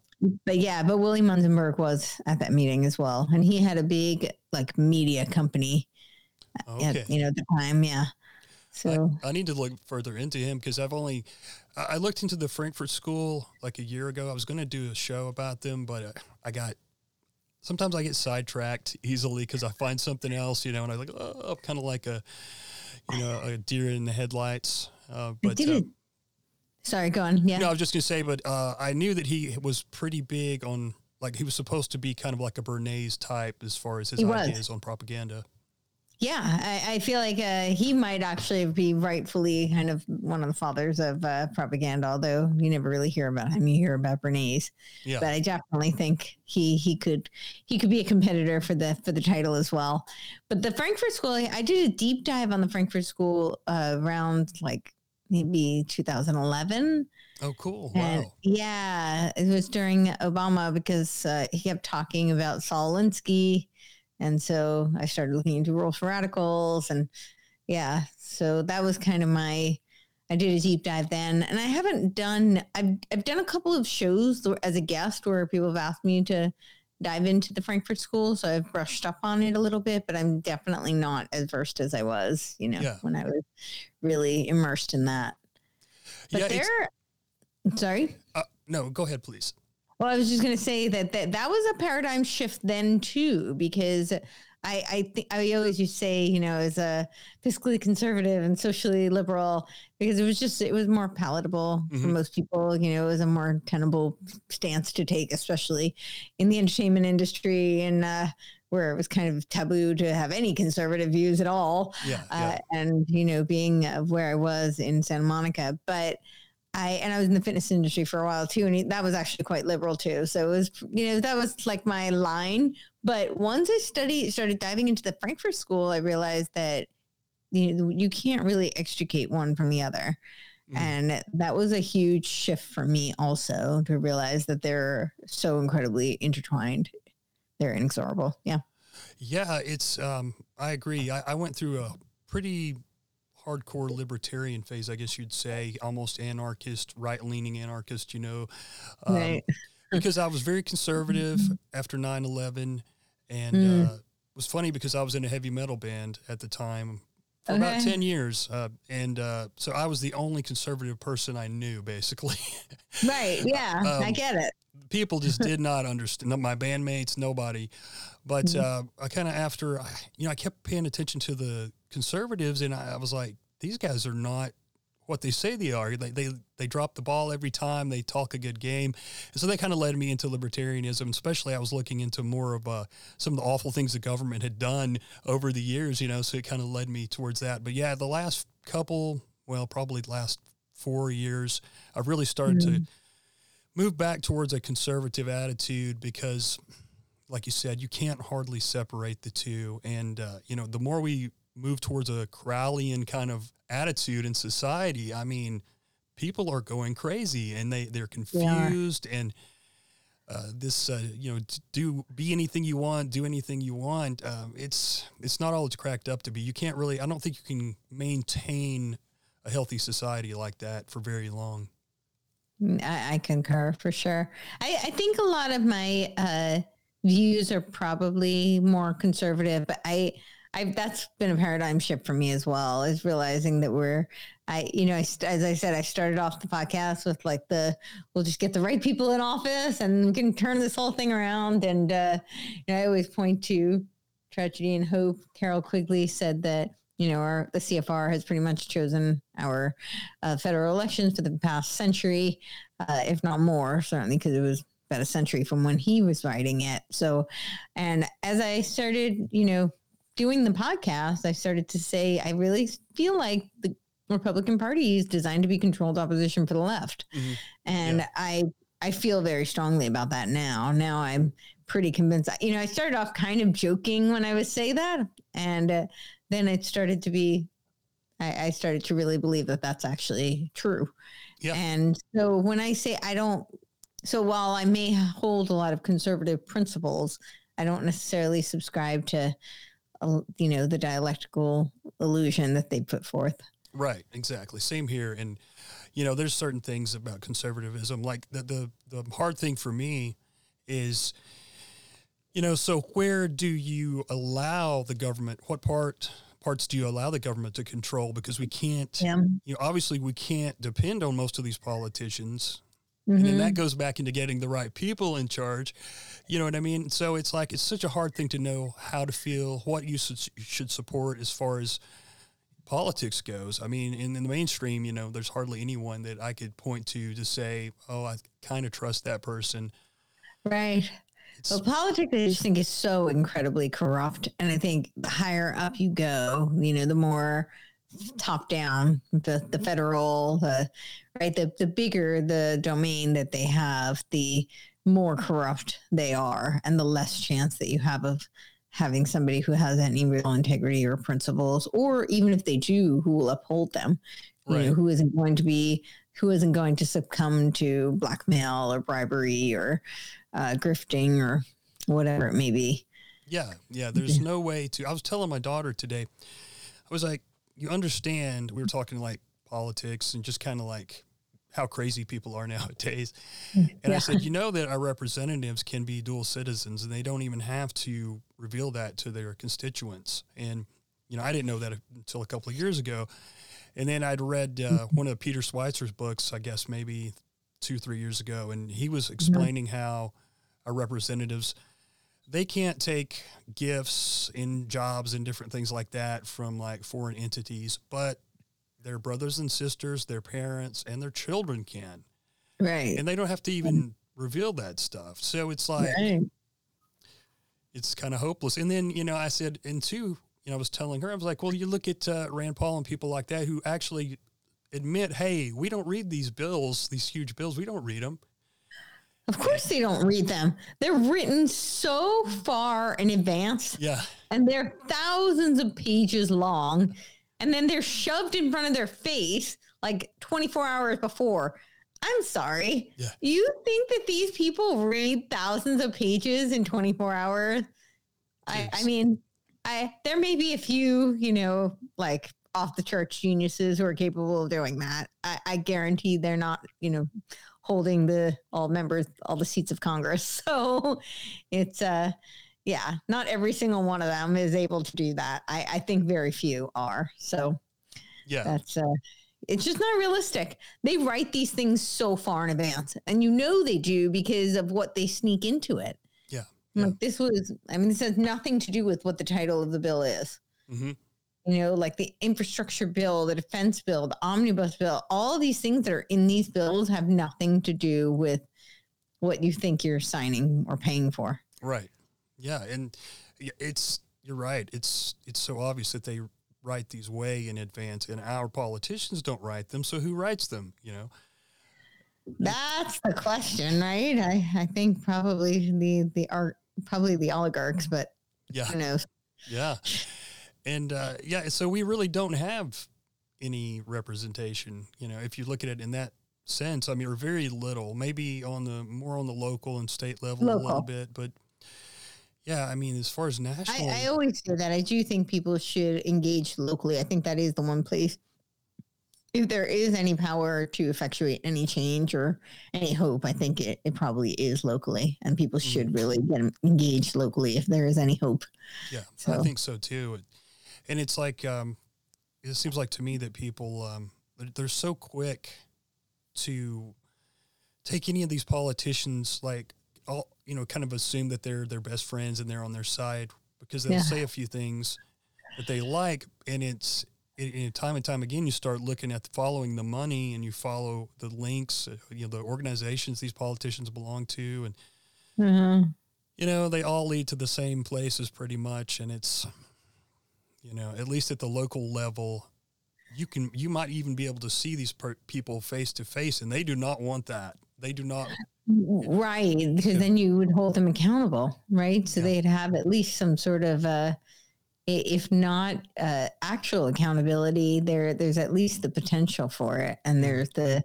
but yeah, but Willi Münzenberg was at that meeting as well, and he had a big like media company Okay. at you know at the time. Yeah, so I, I need to look further into him because I've only I I looked into the Frankfurt School like a year ago. I was going to do a show about them, but uh, I got sometimes I get sidetracked easily because I find something else, you know, and I'm like oh, I'm kind of like a you know a deer in the headlights. Uh, I but did it. Sorry, go on. Yeah, no, I was just gonna say, but uh, I knew that he was pretty big on like he was supposed to be kind of like a Bernays type as far as his He was. ideas on propaganda. Yeah. I, I feel like uh, he might actually be rightfully kind of one of the fathers of uh, propaganda, although you never really hear about him. You hear about Bernays, Yeah. but I definitely think he he could he could be a competitor for the for the title as well. But the Frankfurt School, I did a deep dive on the Frankfurt School uh, around like maybe 2011. oh, cool! And Wow. yeah, it was during Obama because uh, he kept talking about Saul Alinsky. And so I started looking into rules for radicals. And yeah, so that was kind of my, I did a deep dive then. And I haven't done, I've, I've done a couple of shows as a guest where people have asked me to dive into the Frankfurt School. So I've brushed up on it a little bit, but I'm definitely not as versed as I was, you know, Yeah. when I was really immersed in that. But yeah. there, sorry. Uh, no, go ahead, please. Well, I was just going to say that, that that was a paradigm shift then too, because I I think I always used to say you know as a fiscally conservative and socially liberal because it was just it was more palatable for Mhm. most people. You know, it was a more tenable stance to take, especially in the entertainment industry and uh, where it was kind of taboo to have any conservative views at all Yeah. uh, yeah. and you know being of where I was in Santa Monica, but I and I was in the fitness industry for a while too, and that was actually quite liberal too. So it was you know that was like my line. But once I studied started diving into the Frankfurt School, I realized that you know, you can't really extricate one from the other. Mhm. And that was a huge shift for me also to realize that they're so incredibly intertwined. They're inexorable. Yeah. Yeah, it's. Um, I agree. I, I went through a pretty hardcore libertarian phase, I guess you'd say, almost anarchist, right-leaning anarchist. You know, um, Right. because I was very conservative after 9-11. and Mm. uh, it was funny because I was in a heavy metal band at the time for about ten years, uh, and uh, so I was the only conservative person I knew, basically. Right. Yeah. I Um, get it. people just did not understand my bandmates nobody but Mhm. uh, i kind of after I- you know i kept paying attention to the conservatives and i, I was like these guys are not what they say they are they, they they drop the ball every time they talk a good game and so that kind of led me into libertarianism especially i was looking into more of uh, some of the awful things the government had done over the years you know so it kind of led me towards that but yeah the last couple well, probably the last four years, I've really started Mm-hmm. to move back towards a conservative attitude because, like you said, you can't hardly separate the two. And, uh, you know, the more we move towards a Crowleyan kind of attitude in society, I mean, people are going crazy and they, they're confused and, uh, this uh, you know do be anything you want do anything you want um, it's it's not all it's cracked up to be you can't really i don't think you can maintain a healthy society like that for very long Mm, I, I concur for sure. I, I think a lot of my uh, views are probably more conservative, but I, I that's been a paradigm shift for me as well. Is realizing that we're, I, you know, I, as I said, I started off the podcast with like the we'll just get the right people in office and we can turn this whole thing around. And uh, you know, I always point to tragedy and hope. Carroll Quigley said that you know our the CFR has pretty much chosen our uh, federal elections for the past century, uh, if not more, certainly because it was about a century from when he was writing it. So, and as I started, you know, doing the podcast, I started to say I really feel like the Republican Party is designed to be controlled opposition for the left, Mhm. and Yeah. I I feel very strongly about that now. Now I'm pretty convinced. You know, I started off kind of joking when I would say that, and uh, then it started to be. I, I started to really believe that that's actually true. Yeah. And so when I say I don't, so while I may hold a lot of conservative principles, I don't necessarily subscribe to, uh, you know, the dialectical illusion that they put forth. right exactly same here and you know there's certain things about conservatism like the the, the hard thing for me is you know so where do you allow the government what part parts do you allow the government to control because we can't Yeah. you know obviously we can't depend on most of these politicians and then that mm-hmm. goes back into getting the right people in charge. You know what i mean? So it's like it's such a hard thing to know how to feel what you should, should support as far as politics goes. I mean in, in the mainstream you know there's hardly anyone that i could point to to say oh i kind of trust that person. Right. It's- Well, politics, I just think is so incredibly corrupt, and I think the higher up you go, you know, the more top down, the the federal, the right, the the bigger the domain that they have, the more corrupt they are, and the less chance that you have of having somebody who has any real integrity or principles, or even if they do, who will uphold them. You know, who isn't going to be who isn't going to succumb to blackmail or bribery or uh, grifting or whatever it may be. Yeah, yeah. There's no way to. I was telling my daughter today. I was like, you understand? We were talking like politics and just kind of like how crazy people are nowadays. And I said, you know that our representatives can be dual citizens, and they don't even have to reveal that to their constituents. And you know, I didn't know that until a couple of years ago. And then I'd read uh, one of Peter Schweizer's books, I guess maybe two, three years ago, and he was explaining how our representatives they can't take gifts and jobs and different things like that from like foreign entities, but their brothers and sisters, their parents, and their children can, Right. and they don't have to even reveal that stuff. So it's like right. it's kind of hopeless. And then, you know, I said, and two, you know, I was telling her, I was like, well, you look at uh, Rand Paul and people like that who actually admit, hey, we don't read these bills, these huge bills, we don't read them. Of course, they don't read them. They're written so far in advance, Yeah. and they're thousands of pages long, and then they're shoved in front of their face like 24 hours before. I'm sorry. Yeah. You think that these people read thousands of pages in 24 hours? I, I mean, I there may be a few, you know, like off the church geniuses who are capable of doing that. I, I guarantee they're not, you know, holding the all members, all the seats of Congress. So it's uh yeah, not every single one of them is able to do that. I, I think very few are. So Yeah. that's uh it's just not realistic. They write these things so far in advance, and you know they do because of what they sneak into it. Yeah. Yeah. Like this was, I mean, this has nothing to do with what the title of the bill is. hmm You know, like the infrastructure bill, the defense bill, the omnibus bill, all these things that are in these bills have nothing to do with what you think you're signing or paying for. Right. Yeah. And it's, you're right. It's, it's so obvious that they write these way in advance, and our politicians don't write them. So who writes them? You know. That's the question, right? I, I think probably the the art probably the oligarchs, but yeah, who knows? Yeah, and uh, yeah, so we really don't have any representation. You know, if you look at it in that sense, I mean, or very little. Maybe on the more on the local and state level local. a little bit, but yeah, I mean, as far as national, I, I always say that I do think people should engage locally. I think that is the one place if there is any power to effectuate any change or any hope, I think it, it probably is locally, and people mm-hmm. should really get engaged locally if there is any hope. Yeah, so. I think so too. And it's like um, it seems like to me that people um, they're so quick to take any of these politicians like all you know kind of assume that they're their best friends and they're on their side because they'll yeah. say a few things that they like and it's it, time and time again, you start looking at the, following the money and you follow the links, uh, you know, the organizations these politicians belong to, and mm-hmm. you know, they all lead to the same places pretty much. And it's, you know, at least at the local level, you can you might even be able to see these per- people face to face, and they do not want that. They do not. Right, because then you would hold them accountable, right? So yeah. they'd have at least some sort of. Uh, if not uh, actual accountability, there there's at least the potential for it, and there's the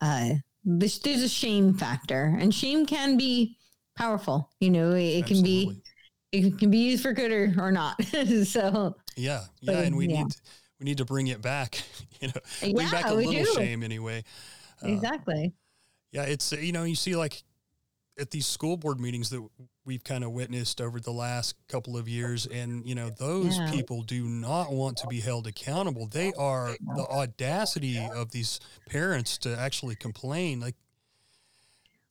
uh, there's, there's a shame factor, and shame can be powerful. You know, it, it can be it can be used for good or, or not. so yeah, yeah, but, and we yeah. need we need to bring it back. You know, bring yeah, back a little do. shame anyway. Uh, exactly. Yeah, it's you know you see like at these school board meetings that we've kind of witnessed over the last couple of years and you know those yeah. people do not want to be held accountable they are the audacity of these parents to actually complain like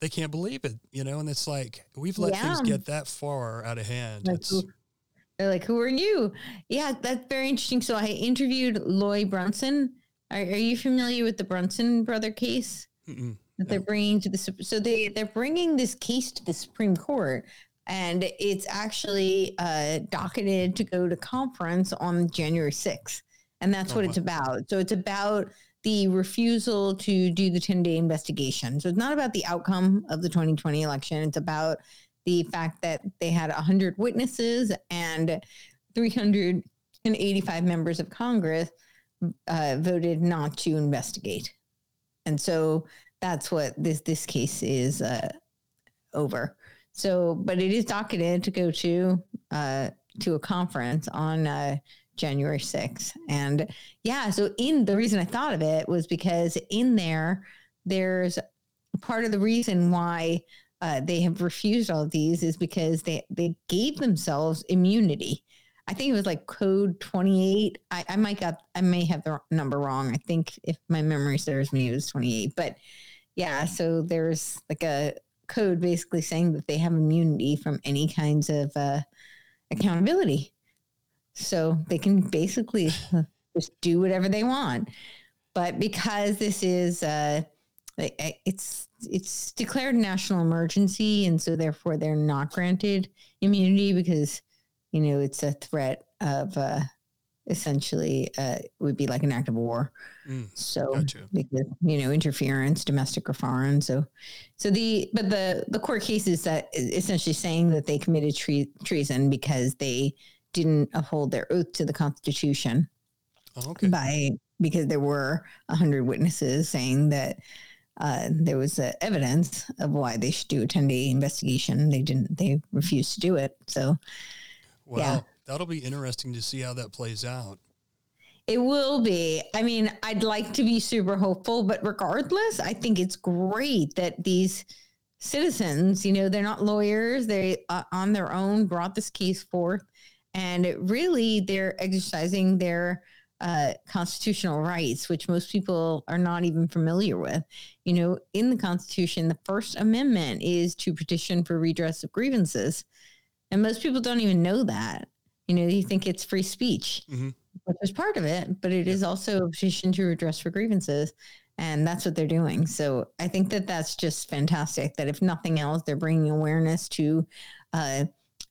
they can't believe it you know and it's like we've let yeah. things get that far out of hand like, they're like who are you yeah that's very interesting so i interviewed loy brunson are, are you familiar with the brunson brother case Mm-mm that they're bringing to the so they they're bringing this case to the Supreme Court, and it's actually uh, docketed to go to conference on January sixth, and that's oh, what wow. it's about. So it's about the refusal to do the ten day investigation. So it's not about the outcome of the 2020 election. It's about the fact that they had 100 witnesses and 385 members of Congress uh, voted not to investigate. And so that's what this this case is uh, over. So, but it is docketed to go to uh, to a conference on uh, January 6th. And yeah, so in the reason I thought of it was because in there, there's part of the reason why uh, they have refused all of these is because they they gave themselves immunity. I think it was like code 28. I, I might got I may have the number wrong. I think if my memory serves me, it was 28. But yeah, so there's like a code basically saying that they have immunity from any kinds of uh, accountability. So they can basically just do whatever they want. But because this is uh, it's it's declared a national emergency, and so therefore they're not granted immunity because you know it's a threat of uh, essentially uh, would be like an act of war. Mm, so gotcha. because you know interference, domestic or foreign. So so the but the the court case is that essentially saying that they committed tre- treason because they didn't uphold their oath to the Constitution. Oh, okay. By because there were a hundred witnesses saying that uh, there was uh, evidence of why they should do a 10 day investigation. They didn't, they refused to do it. So, wow. yeah that'll be interesting to see how that plays out. It will be. I mean, I'd like to be super hopeful, but regardless, I think it's great that these citizens, you know, they're not lawyers, they uh, on their own brought this case forth and really they're exercising their uh, constitutional rights, which most people are not even familiar with. You know, in the Constitution, the First Amendment is to petition for redress of grievances. And most people don't even know that. You know, you think it's free speech, mm-hmm. which is part of it, but it yeah. is also a petition to redress for grievances. And that's what they're doing. So I think that that's just fantastic that if nothing else, they're bringing awareness to uh,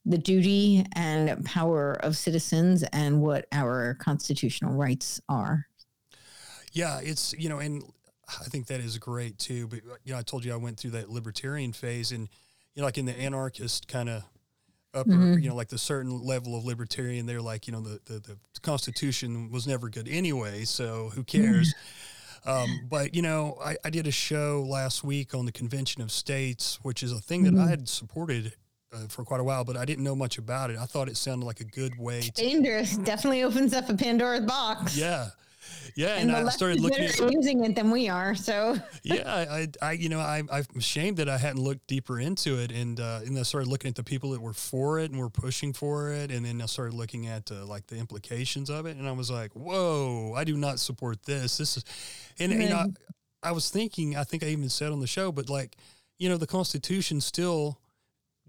the duty and power of citizens and what our constitutional rights are. Yeah, it's you know, and I think that is great too. But you know, I told you I went through that libertarian phase, and you know, like in the anarchist kind of upper, mm-hmm. you know, like the certain level of libertarian, they're like, you know, the the, the Constitution was never good anyway, so who cares? Um, but you know, I, I, did a show last week on the Convention of States, which is a thing that mm-hmm. I had supported uh, for quite a while, but I didn't know much about it. I thought it sounded like a good way. To, Dangerous. Definitely opens up a Pandora's box. Yeah. Yeah, and, and I started looking at using it than we are. So yeah, I, I, you know, I, I'm ashamed that I hadn't looked deeper into it, and uh, and I started looking at the people that were for it and were pushing for it, and then I started looking at uh, like the implications of it, and I was like, whoa, I do not support this. This is, and, and you know, I, I was thinking, I think I even said on the show, but like, you know, the Constitution still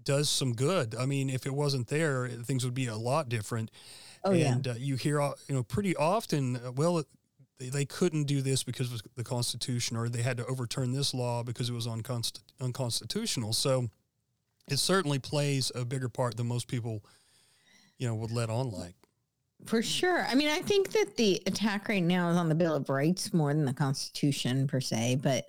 does some good. I mean, if it wasn't there, things would be a lot different. Oh, and yeah. uh, you hear, you know, pretty often, uh, well, they, they couldn't do this because of the Constitution, or they had to overturn this law because it was unconst- unconstitutional. So it certainly plays a bigger part than most people, you know, would let on like. For sure. I mean, I think that the attack right now is on the Bill of Rights more than the Constitution per se, but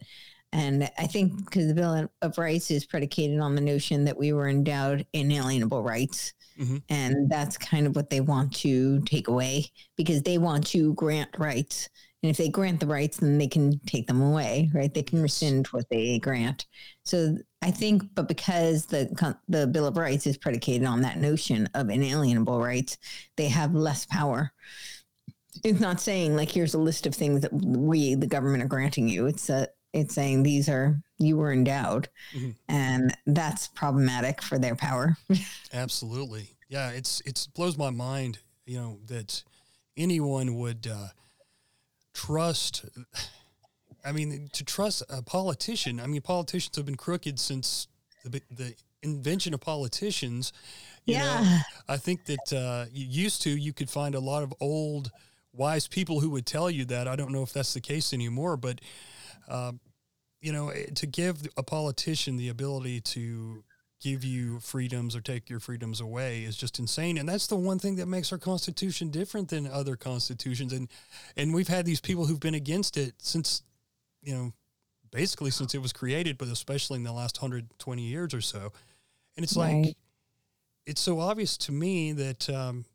and I think because the Bill of Rights is predicated on the notion that we were endowed inalienable rights. Mm-hmm. And that's kind of what they want to take away because they want to grant rights. And if they grant the rights, then they can take them away, right? They can rescind what they grant. So I think, but because the the Bill of Rights is predicated on that notion of inalienable rights, they have less power. It's not saying like here's a list of things that we, the government, are granting you. It's a it's saying these are you were endowed. Mm-hmm. and that's problematic for their power. Absolutely. Yeah it's it blows my mind you know that anyone would uh, trust i mean to trust a politician i mean politicians have been crooked since the, the invention of politicians. You yeah. Know, i think that uh, used to you could find a lot of old wise people who would tell you that. I don't know if that's the case anymore but uh, you know, eh, to give a politician the ability to give you freedoms or take your freedoms away is just insane and that's the one thing that makes our constitution different than other constitutions and and we've had these people who've been against it since you know basically since it was created but especially in the last 120 years or so and it's right. like it's so obvious to me that um,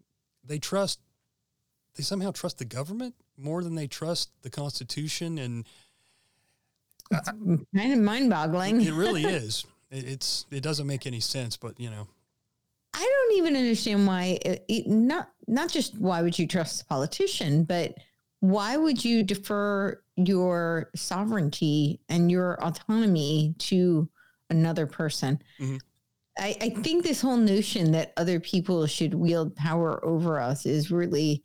they trust they somehow trust the government more than they trust the constitution and it's kind of mind boggling. It really is. It, it's it doesn't make any sense, but you know. I don't even understand why it, it, not not just why would you trust a politician, but why would you defer your sovereignty and your autonomy to another person? Mm-hmm. I, I, think this whole notion that other people should wield power over us is really,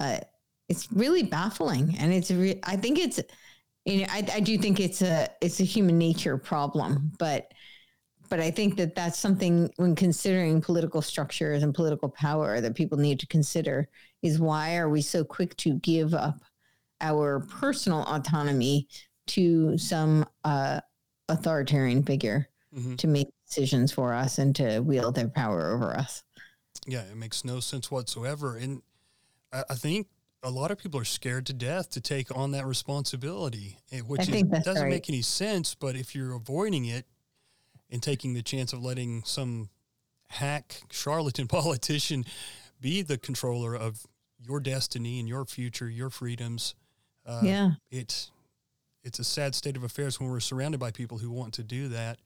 uh, it's really baffling, and it's. Re- I think it's you know, I, I do think it's a it's a human nature problem, but but I think that that's something when considering political structures and political power that people need to consider is why are we so quick to give up our personal autonomy to some uh, authoritarian figure mm-hmm. to make decisions for us and to wield their power over us? Yeah, it makes no sense whatsoever, and I, I think a lot of people are scared to death to take on that responsibility, eh, which is, doesn't right. make any sense. But if you're avoiding it and taking the chance of letting some hack charlatan politician be the controller of your destiny and your future, your freedoms, uh, yeah, it's it's a sad state of affairs when we're surrounded by people who want to do that.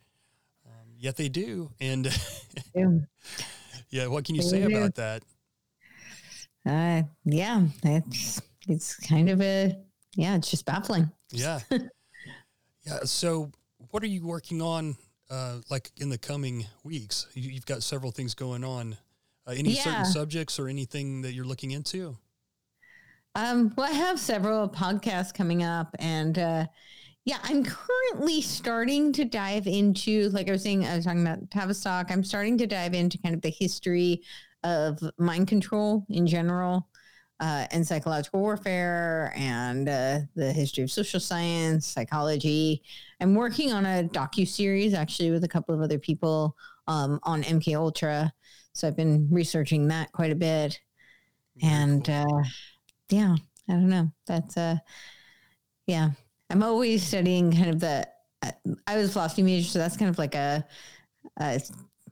Um, yet they do, and yeah. yeah, what can you they say do. about that? Uh, yeah, it's it's kind of a yeah, it's just baffling. Yeah, yeah. So, what are you working on? Uh, like in the coming weeks, you, have got several things going on. Uh, any yeah. certain subjects or anything that you're looking into? Um, well, I have several podcasts coming up, and uh, yeah, I'm currently starting to dive into, like I was saying, I was talking about Tavistock. I'm starting to dive into kind of the history of mind control in general uh, and psychological warfare and uh, the history of social science, psychology. I'm working on a docu series actually with a couple of other people um, on MK Ultra. So I've been researching that quite a bit. And uh, yeah, I don't know. That's uh, yeah. I'm always studying kind of the. Uh, I was a philosophy major, so that's kind of like a, a,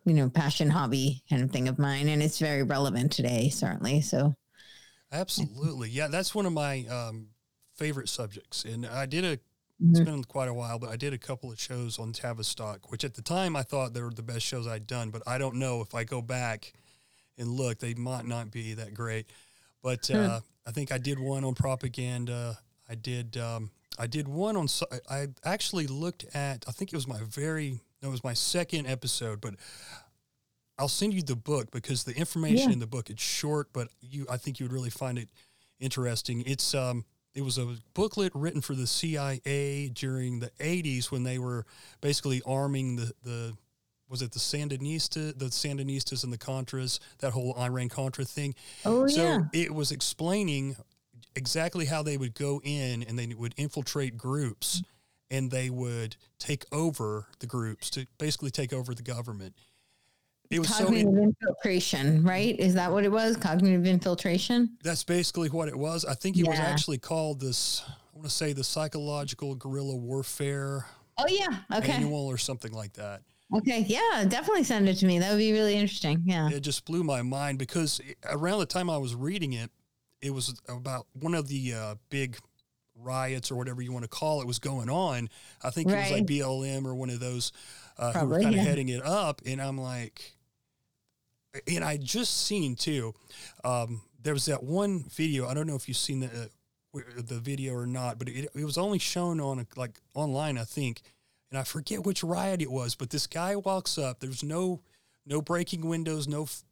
you know, passion hobby kind of thing of mine, and it's very relevant today, certainly. So, absolutely, yeah, that's one of my um, favorite subjects, and I did a. It's mm-hmm. been quite a while, but I did a couple of shows on Tavistock, which at the time I thought they were the best shows I'd done. But I don't know if I go back and look, they might not be that great. But uh, I think I did one on propaganda. I did um, I did one on. I actually looked at. I think it was my very. It was my second episode, but I'll send you the book because the information yeah. in the book it's short, but you I think you would really find it interesting. It's um it was a booklet written for the CIA during the 80s when they were basically arming the the was it the Sandinista, the Sandinistas and the Contras, that whole Iran Contra thing. Oh so yeah. it was explaining exactly how they would go in and they would infiltrate groups and they would take over the groups to basically take over the government. It was cognitive so, infiltration, right? Is that what it was? Cognitive infiltration? That's basically what it was. I think it yeah. was actually called this, I want to say the psychological guerrilla warfare. Oh, yeah. Okay. Manual or something like that. Okay, yeah, definitely send it to me. That would be really interesting. Yeah. It just blew my mind because around the time I was reading it, it was about one of the uh, big riots or whatever you want to call it was going on. I think right. it was like BLM or one of those uh, who were kind of heading it up. And I'm like, and I just seen too, um, there was that one video. I don't know if you've seen the, uh, the video or not, but it, it was only shown on like online, I think and I forget which riot it was, but this guy walks up. There's no no breaking windows, no f-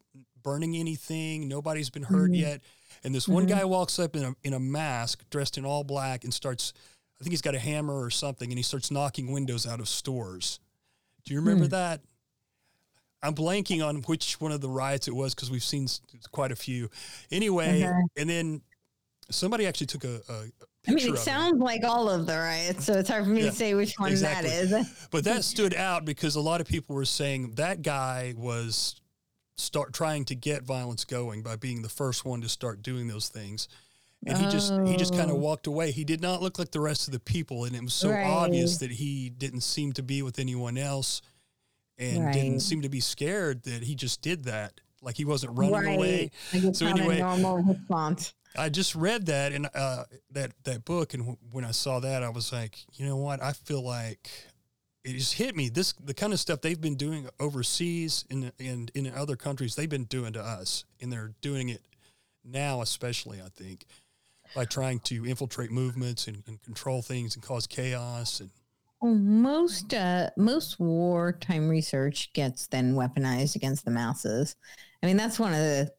burning anything. Nobody's been hurt mm-hmm. yet. And this mm-hmm. one guy walks up in a in a mask, dressed in all black, and starts. I think he's got a hammer or something, and he starts knocking windows out of stores. Do you remember mm. that? I'm blanking on which one of the riots it was because we've seen quite a few. Anyway, uh-huh. and then somebody actually took a, a I mean, it sounds it. like all of the riots, so it's hard for me yeah, to say which one exactly. that is. but that stood out because a lot of people were saying that guy was start trying to get violence going by being the first one to start doing those things. And he just he just kind of oh. walked away. He did not look like the rest of the people, and it was so right. obvious that he didn't seem to be with anyone else, and right. didn't seem to be scared that he just did that. Like he wasn't running right. away. So anyway, normal response. I just read that in uh, that that book, and w- when I saw that, I was like, you know what? I feel like it just hit me. This the kind of stuff they've been doing overseas and in, in, in other countries. They've been doing to us, and they're doing it now, especially. I think by trying to infiltrate movements and, and control things and cause chaos and most uh, most wartime research gets then weaponized against the masses. I mean, that's one of the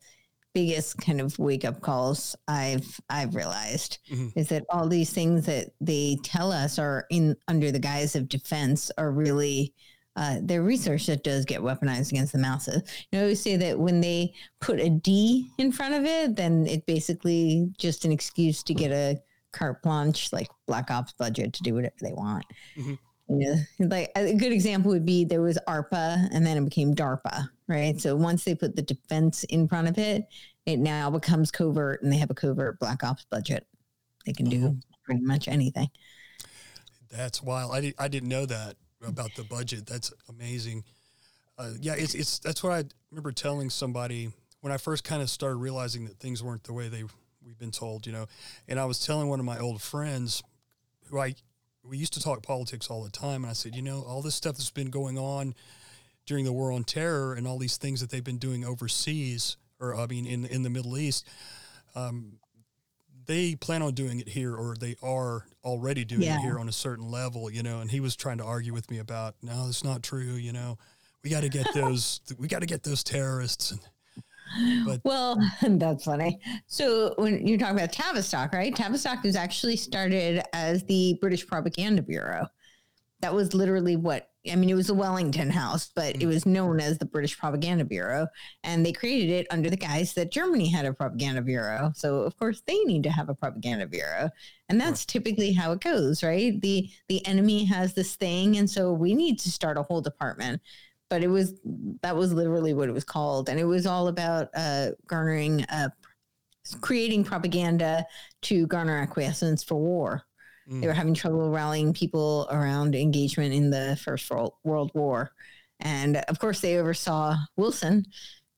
biggest kind of wake up calls I've I've realized mm-hmm. is that all these things that they tell us are in under the guise of defense are really uh, their research that does get weaponized against the masses. You know, always say that when they put a D in front of it, then it's basically just an excuse to get a carte blanche, like Black Ops budget to do whatever they want. Mm-hmm. Yeah, like a good example would be there was ARPA and then it became DARPA, right? So once they put the defense in front of it, it now becomes covert and they have a covert black ops budget. They can do mm-hmm. pretty much anything. That's wild. I, did, I didn't know that about the budget. That's amazing. Uh, yeah, it's, it's, that's what I remember telling somebody when I first kind of started realizing that things weren't the way they, we've been told, you know, and I was telling one of my old friends who I we used to talk politics all the time, and I said, you know, all this stuff that's been going on during the war on terror and all these things that they've been doing overseas, or I mean, in in the Middle East, um, they plan on doing it here, or they are already doing yeah. it here on a certain level, you know. And he was trying to argue with me about, no, it's not true, you know. We got to get those. we got to get those terrorists. And, but well, that's funny. So when you're talking about Tavistock, right? Tavistock was actually started as the British Propaganda Bureau. That was literally what I mean. It was the Wellington House, but it mm. was known as the British Propaganda Bureau, and they created it under the guise that Germany had a propaganda bureau. So of course they need to have a propaganda bureau, and that's right. typically how it goes, right? the The enemy has this thing, and so we need to start a whole department but it was that was literally what it was called, and it was all about uh, garnering, uh, creating propaganda to garner acquiescence for war. Mm. They were having trouble rallying people around engagement in the First World, War, and of course they oversaw Wilson,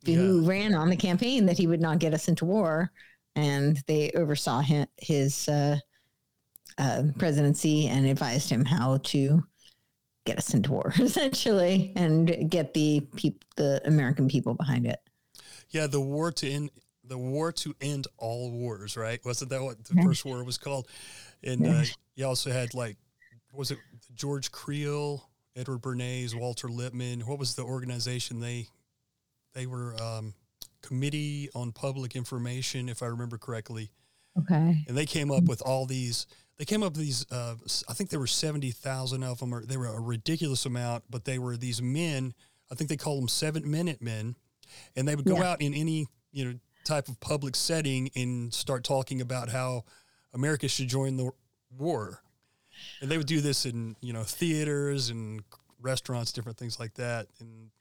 who ran on the campaign that he would not get us into war, and they oversaw his, his uh, uh, presidency and advised him how to get us into war essentially and get the peop- the American people behind it. Yeah, the war to end the war to end all wars, right? Wasn't that what the Yeah. first war was called? And uh, Yeah. you also had like, was it George Creel, Edward Bernays, Walter Lippmann? What was the organization they they were um, Committee on Public Information, if I remember correctly, Okay. and they came up with all these. They came up with these. Uh, I think there were seventy thousand of them, or they were a ridiculous amount. But they were these men. I think they call them seven minute men, and they would go Yeah. out in any you know type of public setting and start talking about how America should join the war. And they would do this in you know theaters and restaurants, different things like that. And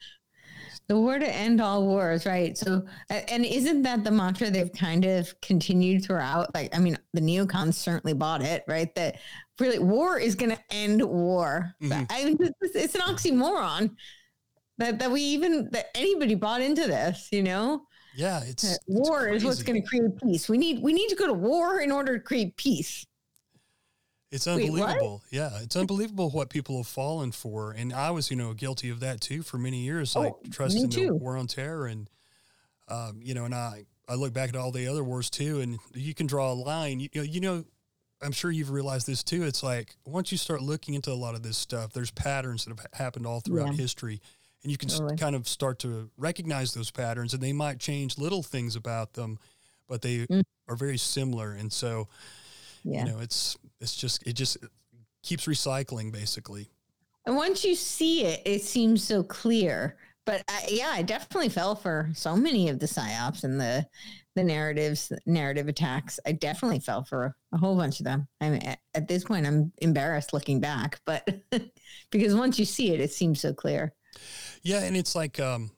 The war to end all wars, right? So, and isn't that the mantra they've kind of continued throughout? Like, I mean, the neocons certainly bought it, right? That really war is going to end war. Mhm. I mean, it's, it's an oxymoron that that we even that anybody bought into this. You know, yeah, it's, That it's war is what's going to create peace. We need we need to go to war in order to create peace. It's Wait, unbelievable. yeah, it's unbelievable what people have fallen for, and I was, you know, guilty of that too for many years, like Oh, me trusting the war on terror, and um, you know, and I I look back at all the other wars too, and you can draw a line. You, you know, you know, I'm sure you've realized this too. It's like once you start looking into a lot of this stuff, there's patterns that have happened all throughout Yeah. history, and you can Totally. kind of start to recognize those patterns, and they might change little things about them, but they Mm. are very similar, and so Yeah. you know it's it's just it just keeps recycling basically And once you see it, it seems so clear. But I, yeah, I definitely fell for so many of the psyops and the the narratives, narrative attacks. I definitely fell for a whole bunch of them. I mean, at, at this point, I'm embarrassed looking back, but because once you see it, it seems so clear. yeah and it's like um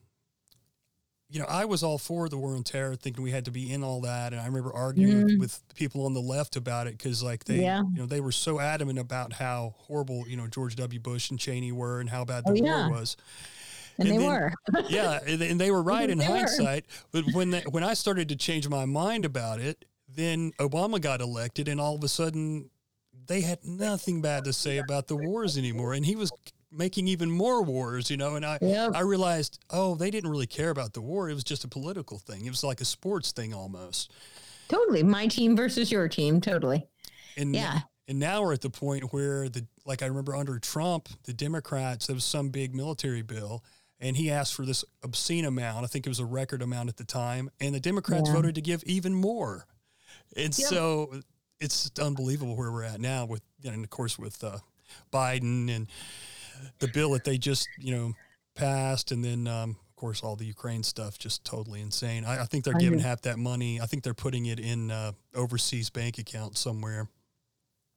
you know i was all for the war on terror thinking we had to be in all that and i remember arguing Mhm. with people on the left about it because like they Yeah. you know they were so adamant about how horrible you know george w bush and cheney were and how bad the Oh, war was And, And they then- were. yeah, and, and they were right in were. hindsight. But when they, when I started to change my mind about it, then Obama got elected, and all of a sudden, they had nothing bad to say about the wars anymore, and he was making even more wars, you know. And I Yep. I realized, oh, they didn't really care about the war; it was just a political thing. It was like a sports thing almost. Totally. My team versus your team. Totally. And Yeah. and now we're at the point where the like I remember under Trump, the Democrats there was some big military bill, and he asked for this obscene amount. I think it was a record amount at the time, and the Democrats Yeah. voted to give even more. And Yep. so it's unbelievable where we're at now with, and of course with uh, Biden and the bill that they just you know passed, and then um, of course all the Ukraine stuff, just totally insane. I, I think they're giving half that money. I think they're putting it in uh, overseas bank accounts somewhere.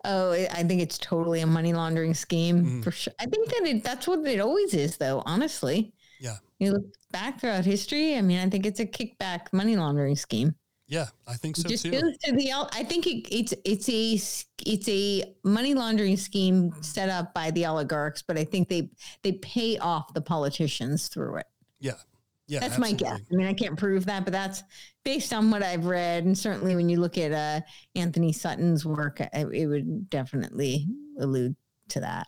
Oh, I think it's totally a money laundering scheme Mhm. for sure. I think that it, that's what it always is, though. Honestly, Yeah. You look back throughout history. I mean, I think it's a kickback money laundering scheme. Yeah, I think It so just too. goes to the. I think it, it's it's a it's a money laundering scheme set up by the oligarchs, but I think they they pay off the politicians through it. Yeah. Yeah. That's my guess. I mean, I can't prove that, but that's based on what I've read, and certainly when you look at uh, Antony Sutton's work, I- it would definitely allude to that.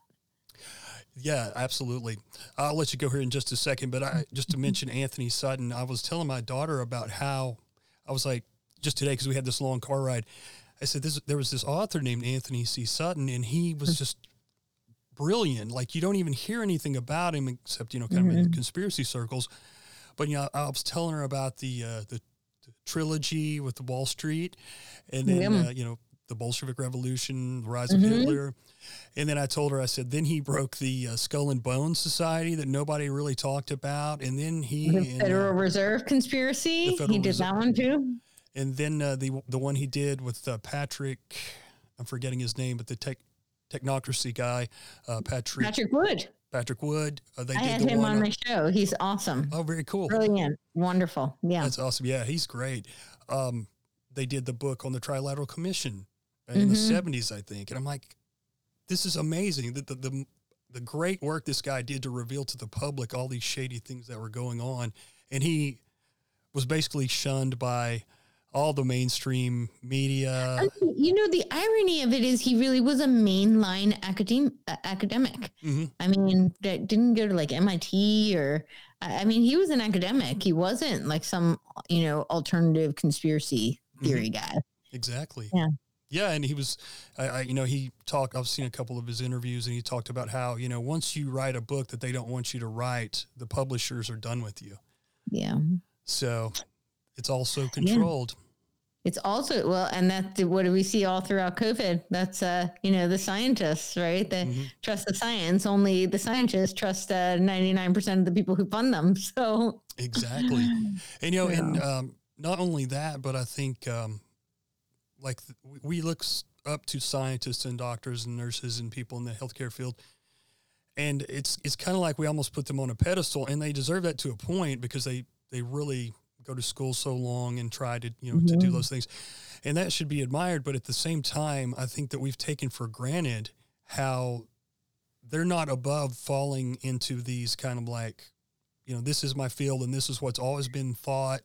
Yeah, absolutely. I'll let you go here in just a second, but I just to mention Antony Sutton, I was telling my daughter about how I was like just today because we had this long car ride. I said this there was this author named Antony C. Sutton, and he was just brilliant. Like you don't even hear anything about him except you know kind of Mm-hmm. in conspiracy circles. But you know, I was telling her about the uh, the, the trilogy with the Wall Street, and then Yeah. uh, you know the Bolshevik Revolution, the rise of Hitler, and then I told her I said then he broke the uh, Skull and Bones Society that nobody really talked about, and then he The and, uh, Federal Reserve conspiracy. the Federal he did Reserve- that one too. And then uh, the the one he did with uh, Patrick, I'm forgetting his name, but the tech technocracy guy, uh, Patrick Patrick Wood. Patrick Wood. Uh, they I had the him on my show. He's awesome. oh, very cool. Brilliant. Wonderful. Yeah. That's awesome. Yeah, he's great. Um, they did the book on the Trilateral Commission in the Mhm. seventies, I think, and I'm like, this is amazing. The, the the the great work this guy did to reveal to the public all these shady things that were going on, and he was basically shunned by all the mainstream media. You know, the irony of it is he really was a mainline academic. Uh, academic. Mhm. I mean, that didn't go to like MIT or. I mean, he was an academic. He wasn't like some, you know, alternative conspiracy theory guy. Exactly. Yeah. Yeah, and he was, I, I, you know, he talked. I've seen a couple of his interviews, and he talked about how you know once you write a book that they don't want you to write, the publishers are done with you. Yeah. So it's also controlled. It's also well, and that's what do we see all throughout COVID? That's uh, you know, the scientists, right? They Mhm. trust the science. Only the scientists trust uh, ninety nine percent of the people who fund them. So Exactly. And you know, and um, not only that, but I think um, like th- we- we look up to scientists and doctors and nurses and people in the healthcare field. And it's it's kind of like we almost put them on a pedestal, and they deserve that to a point because they they really go to school so long and try to you know to do Mhm. those things, and that should be admired. But at the same time, I think that we've taken for granted how they're not above falling into these kind of like you know, this is my field and this is what's always been thought,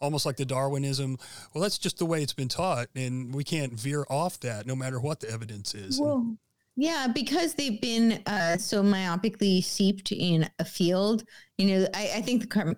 almost like the Darwinism. Well, that's just the way it's been taught, and we can't veer off that no matter what the evidence is. Well, yeah, because they've been uh, so myopically seeped in a field. You know, I, I think the com-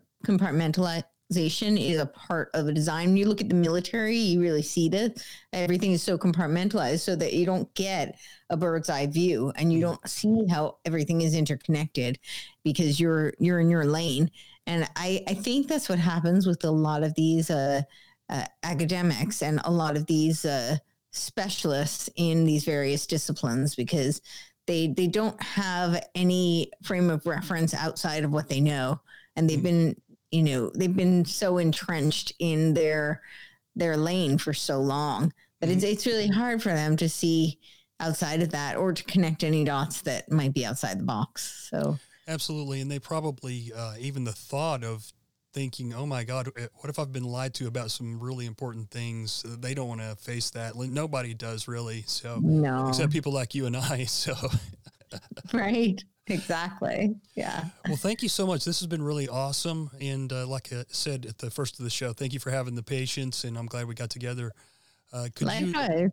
compartmentalization is a part of a design. When you look at the military, you really see that everything is so compartmentalized so that you don't get a bird's eye view and you don't see how everything is interconnected because you're you're in your lane. And I, I think that's what happens with a lot of these uh, uh, academics and a lot of these uh, specialists in these various disciplines because they they don't have any frame of reference outside of what they know and they've been you know they've been so entrenched in their their lane for so long that it's it's really hard for them to see outside of that or to connect any dots that might be outside the box so Absolutely, and they probably uh, even the thought of thinking, "Oh my God, eh, what if I've been lied to about some really important things?" Uh, They don't want to face that. Nobody does really. So, no except people like you and I. So, right exactly yeah well, thank you so much. This has been really awesome. And uh, like I said at the first of the show, thank you for having the patience, and I'm glad we got together. Uh, could you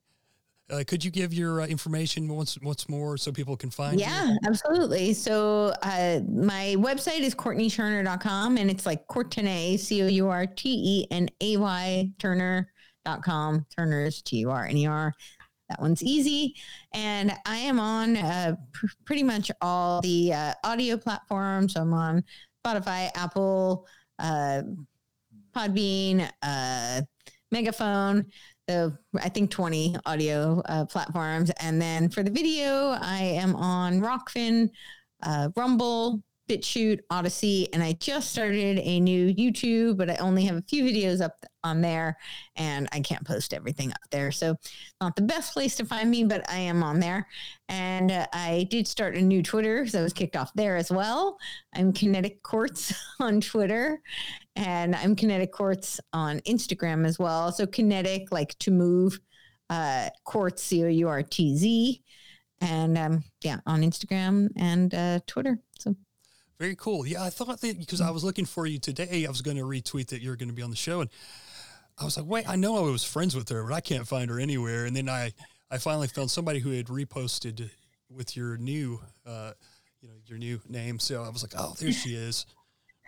uh, could you give your uh, information once once more so people can find you? Yeah, absolutely. So uh, my website is CourtenayTurner.com and it's like Courtenay, C O U R T E N A Y Turner.com. Turner's T U R N E R. That one's easy. And I am on uh, pr- pretty much all the uh, audio platforms. I'm on Spotify, Apple, uh, Podbean, uh, Megaphone. So I think 20 audio uh, platforms. And then for the video, I am on Rokfin, uh, Rumble, BitChute, Odysee, and I just started a new YouTube, but I only have a few videos up on there and I can't post everything up there. So not the best place to find me, but I am on there. And uh, I did start a new Twitter, so I was kicked off there as well. I'm Kinetic Courtz on Twitter and I'm Kinetic Courtz on Instagram as well. So kinetic, like to move, uh, Courtz, C O U R T Z, and um, yeah, on Instagram and uh, Twitter. So Very cool. Yeah, I thought that because I was looking for you today, I was going to retweet that you're going to be on the show, and I was like, wait, I know I was friends with her, but I can't find her anywhere. And then I, I finally found somebody who had reposted with your new, uh, you know, your new name. So I was like, oh, there she is.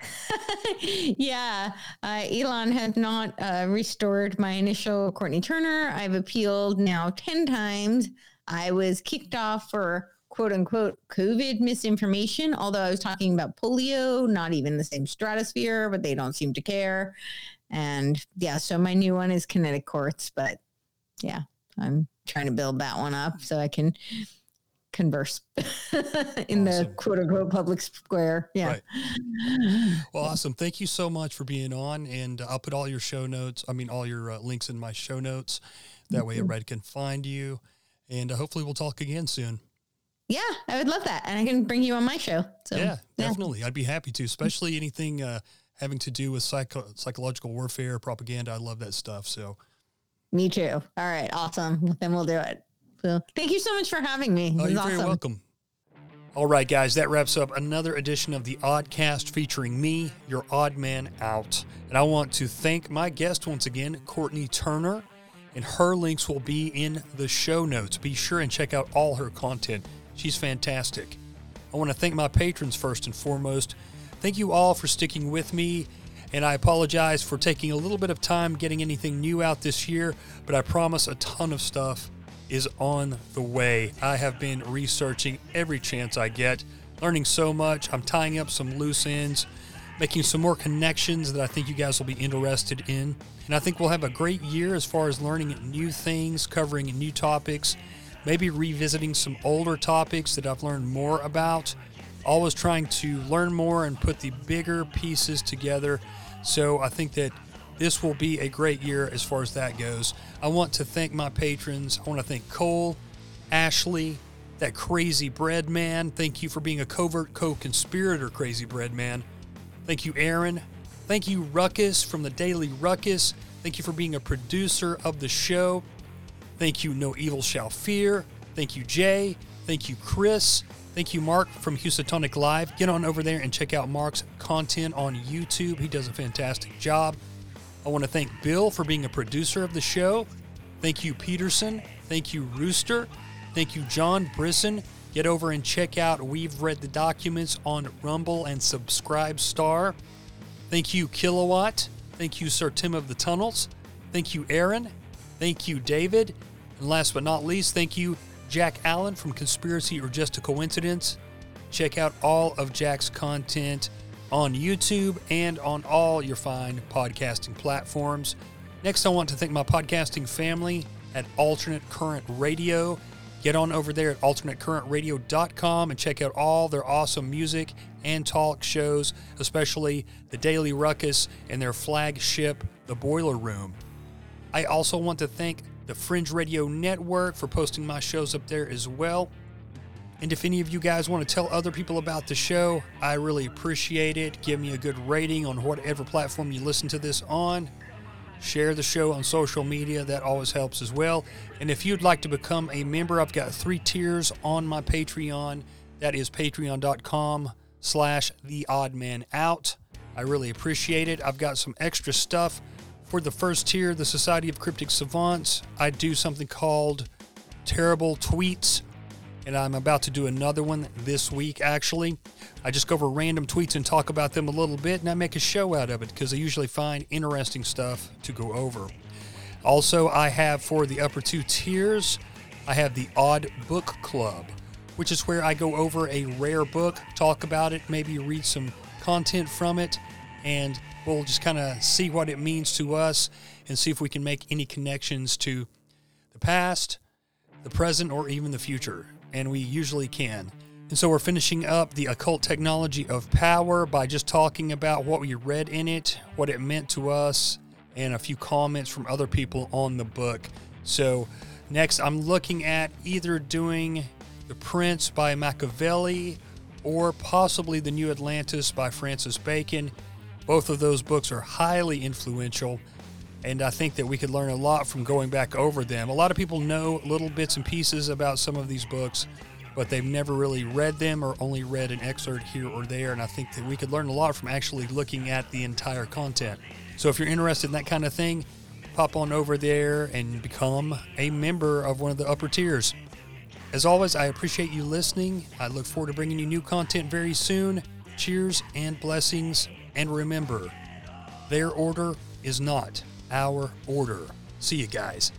yeah, uh, Elon has not uh, restored my initial Courtenay Turner. I've appealed now 10 times. I was kicked off for quote unquote COVID misinformation, although I was talking about polio, not even the same stratosphere, but they don't seem to care. And yeah, so my new one is Kinetic Courtz, but yeah, I'm trying to build that one up so I can converse in the quote unquote public square. Yeah. Right. Well, awesome. Thank you so much for being on. And I'll put all your show notes, I mean, all your uh, links in my show notes. That way everybody can find you. And uh, hopefully we'll talk again soon. Yeah, I would love that, and I can bring you on my show. So yeah, definitely, I'd be happy to, especially anything uh, having to do with psycho- psychological warfare, propaganda. I love that stuff. So, me too. All right, awesome. Then we'll do it. So, thank you so much for having me. Oh, you're awesome. very welcome. All right, guys, that wraps up another edition of the Oddcast featuring me, your odd man out. And I want to thank my guest once again, Courtenay Turner, and her links will be in the show notes. Be sure and check out all her content. She's fantastic. I want to thank my patrons first and foremost. Thank you all for sticking with me, and I apologize for taking a little bit of time getting anything new out this year, but I promise a ton of stuff is on the way. I have been researching every chance I get, learning so much. I'm tying up some loose ends, making some more connections that I think you guys will be interested in. And I think we'll have a great year as far as learning new things, covering new topics, maybe revisiting some older topics that I've learned more about. Always trying to learn more and put the bigger pieces together. So I think that this will be a great year as far as that goes. I want to thank my patrons. I want to thank Cole, Ashley, that crazy bread man. Thank you for being a covert co conspirator, crazy bread man. Thank you, Aaron. Thank you, Ruckus from the Daily Ruckus. Thank you for being a producer of the show. Thank you, No Evil Shall Fear. Thank you, Jay. Thank you, Chris. Thank you, Mark from Houstonic Live. Get on over there and check out Mark's content on YouTube. He does a fantastic job. I want to thank Bill for being a producer of the show. Thank you, Peterson. Thank you, Rooster. Thank you, John Brisson. Get over and check out We've Read the Documents on Rumble and Subscribe Star. Thank you, Kilowatt. Thank you, Sir Tim of the Tunnels. Thank you, Aaron. Thank you, David. And last but not least, thank you, Jack Allen from Conspiracy or Just a Coincidence. Check out all of Jack's content on YouTube and on all your fine podcasting platforms. Next, I want to thank my podcasting family at Alternate Current Radio. Get on over there at alternatecurrentradio.com and check out all their awesome music and talk shows, especially the Daily Ruckus and their flagship, The Boiler Room. I also want to thank the Fringe Radio Network for posting my shows up there as well. And if any of you guys want to tell other people about the show, I really appreciate it. Give me a good rating on whatever platform you listen to this on. Share the show on social media, that always helps as well. And if you'd like to become a member, I've got three tiers on my Patreon. That is patreon.com slash the odd man out. I really appreciate it. I've got some extra stuff for the first tier, the Society of Cryptic Savants. I do something called Terrible Tweets and I'm about to do another one this week, actually. I just go over random tweets and talk about them a little bit, and I make a show out of it because I usually find interesting stuff to go over. Also, I have for the upper two tiers, I have the Odd Book Club, which is where I go over a rare book, talk about it, maybe read some content from it, and we'll just kind of see what it means to us and see if we can make any connections to the past, the present, or even the future and we usually can. And so we're finishing up the occult technology of power by just talking about what we read in it, what it meant to us, and a few comments from other people on the book. So next, I'm looking at either doing The Prince by Machiavelli or possibly The New Atlantis by Francis Bacon. Both of those books are highly influential and I think that we could learn a lot from going back over them. A lot of people know little bits and pieces about some of these books, but they've never really read them or only read an excerpt here or there. And I think that we could learn a lot from actually looking at the entire content. So if you're interested in that kind of thing, pop on over there and become a member of one of the upper tiers. As always, I appreciate you listening. I look forward to bringing you new content very soon. Cheers and blessings. And remember, their order is not our order. See you guys.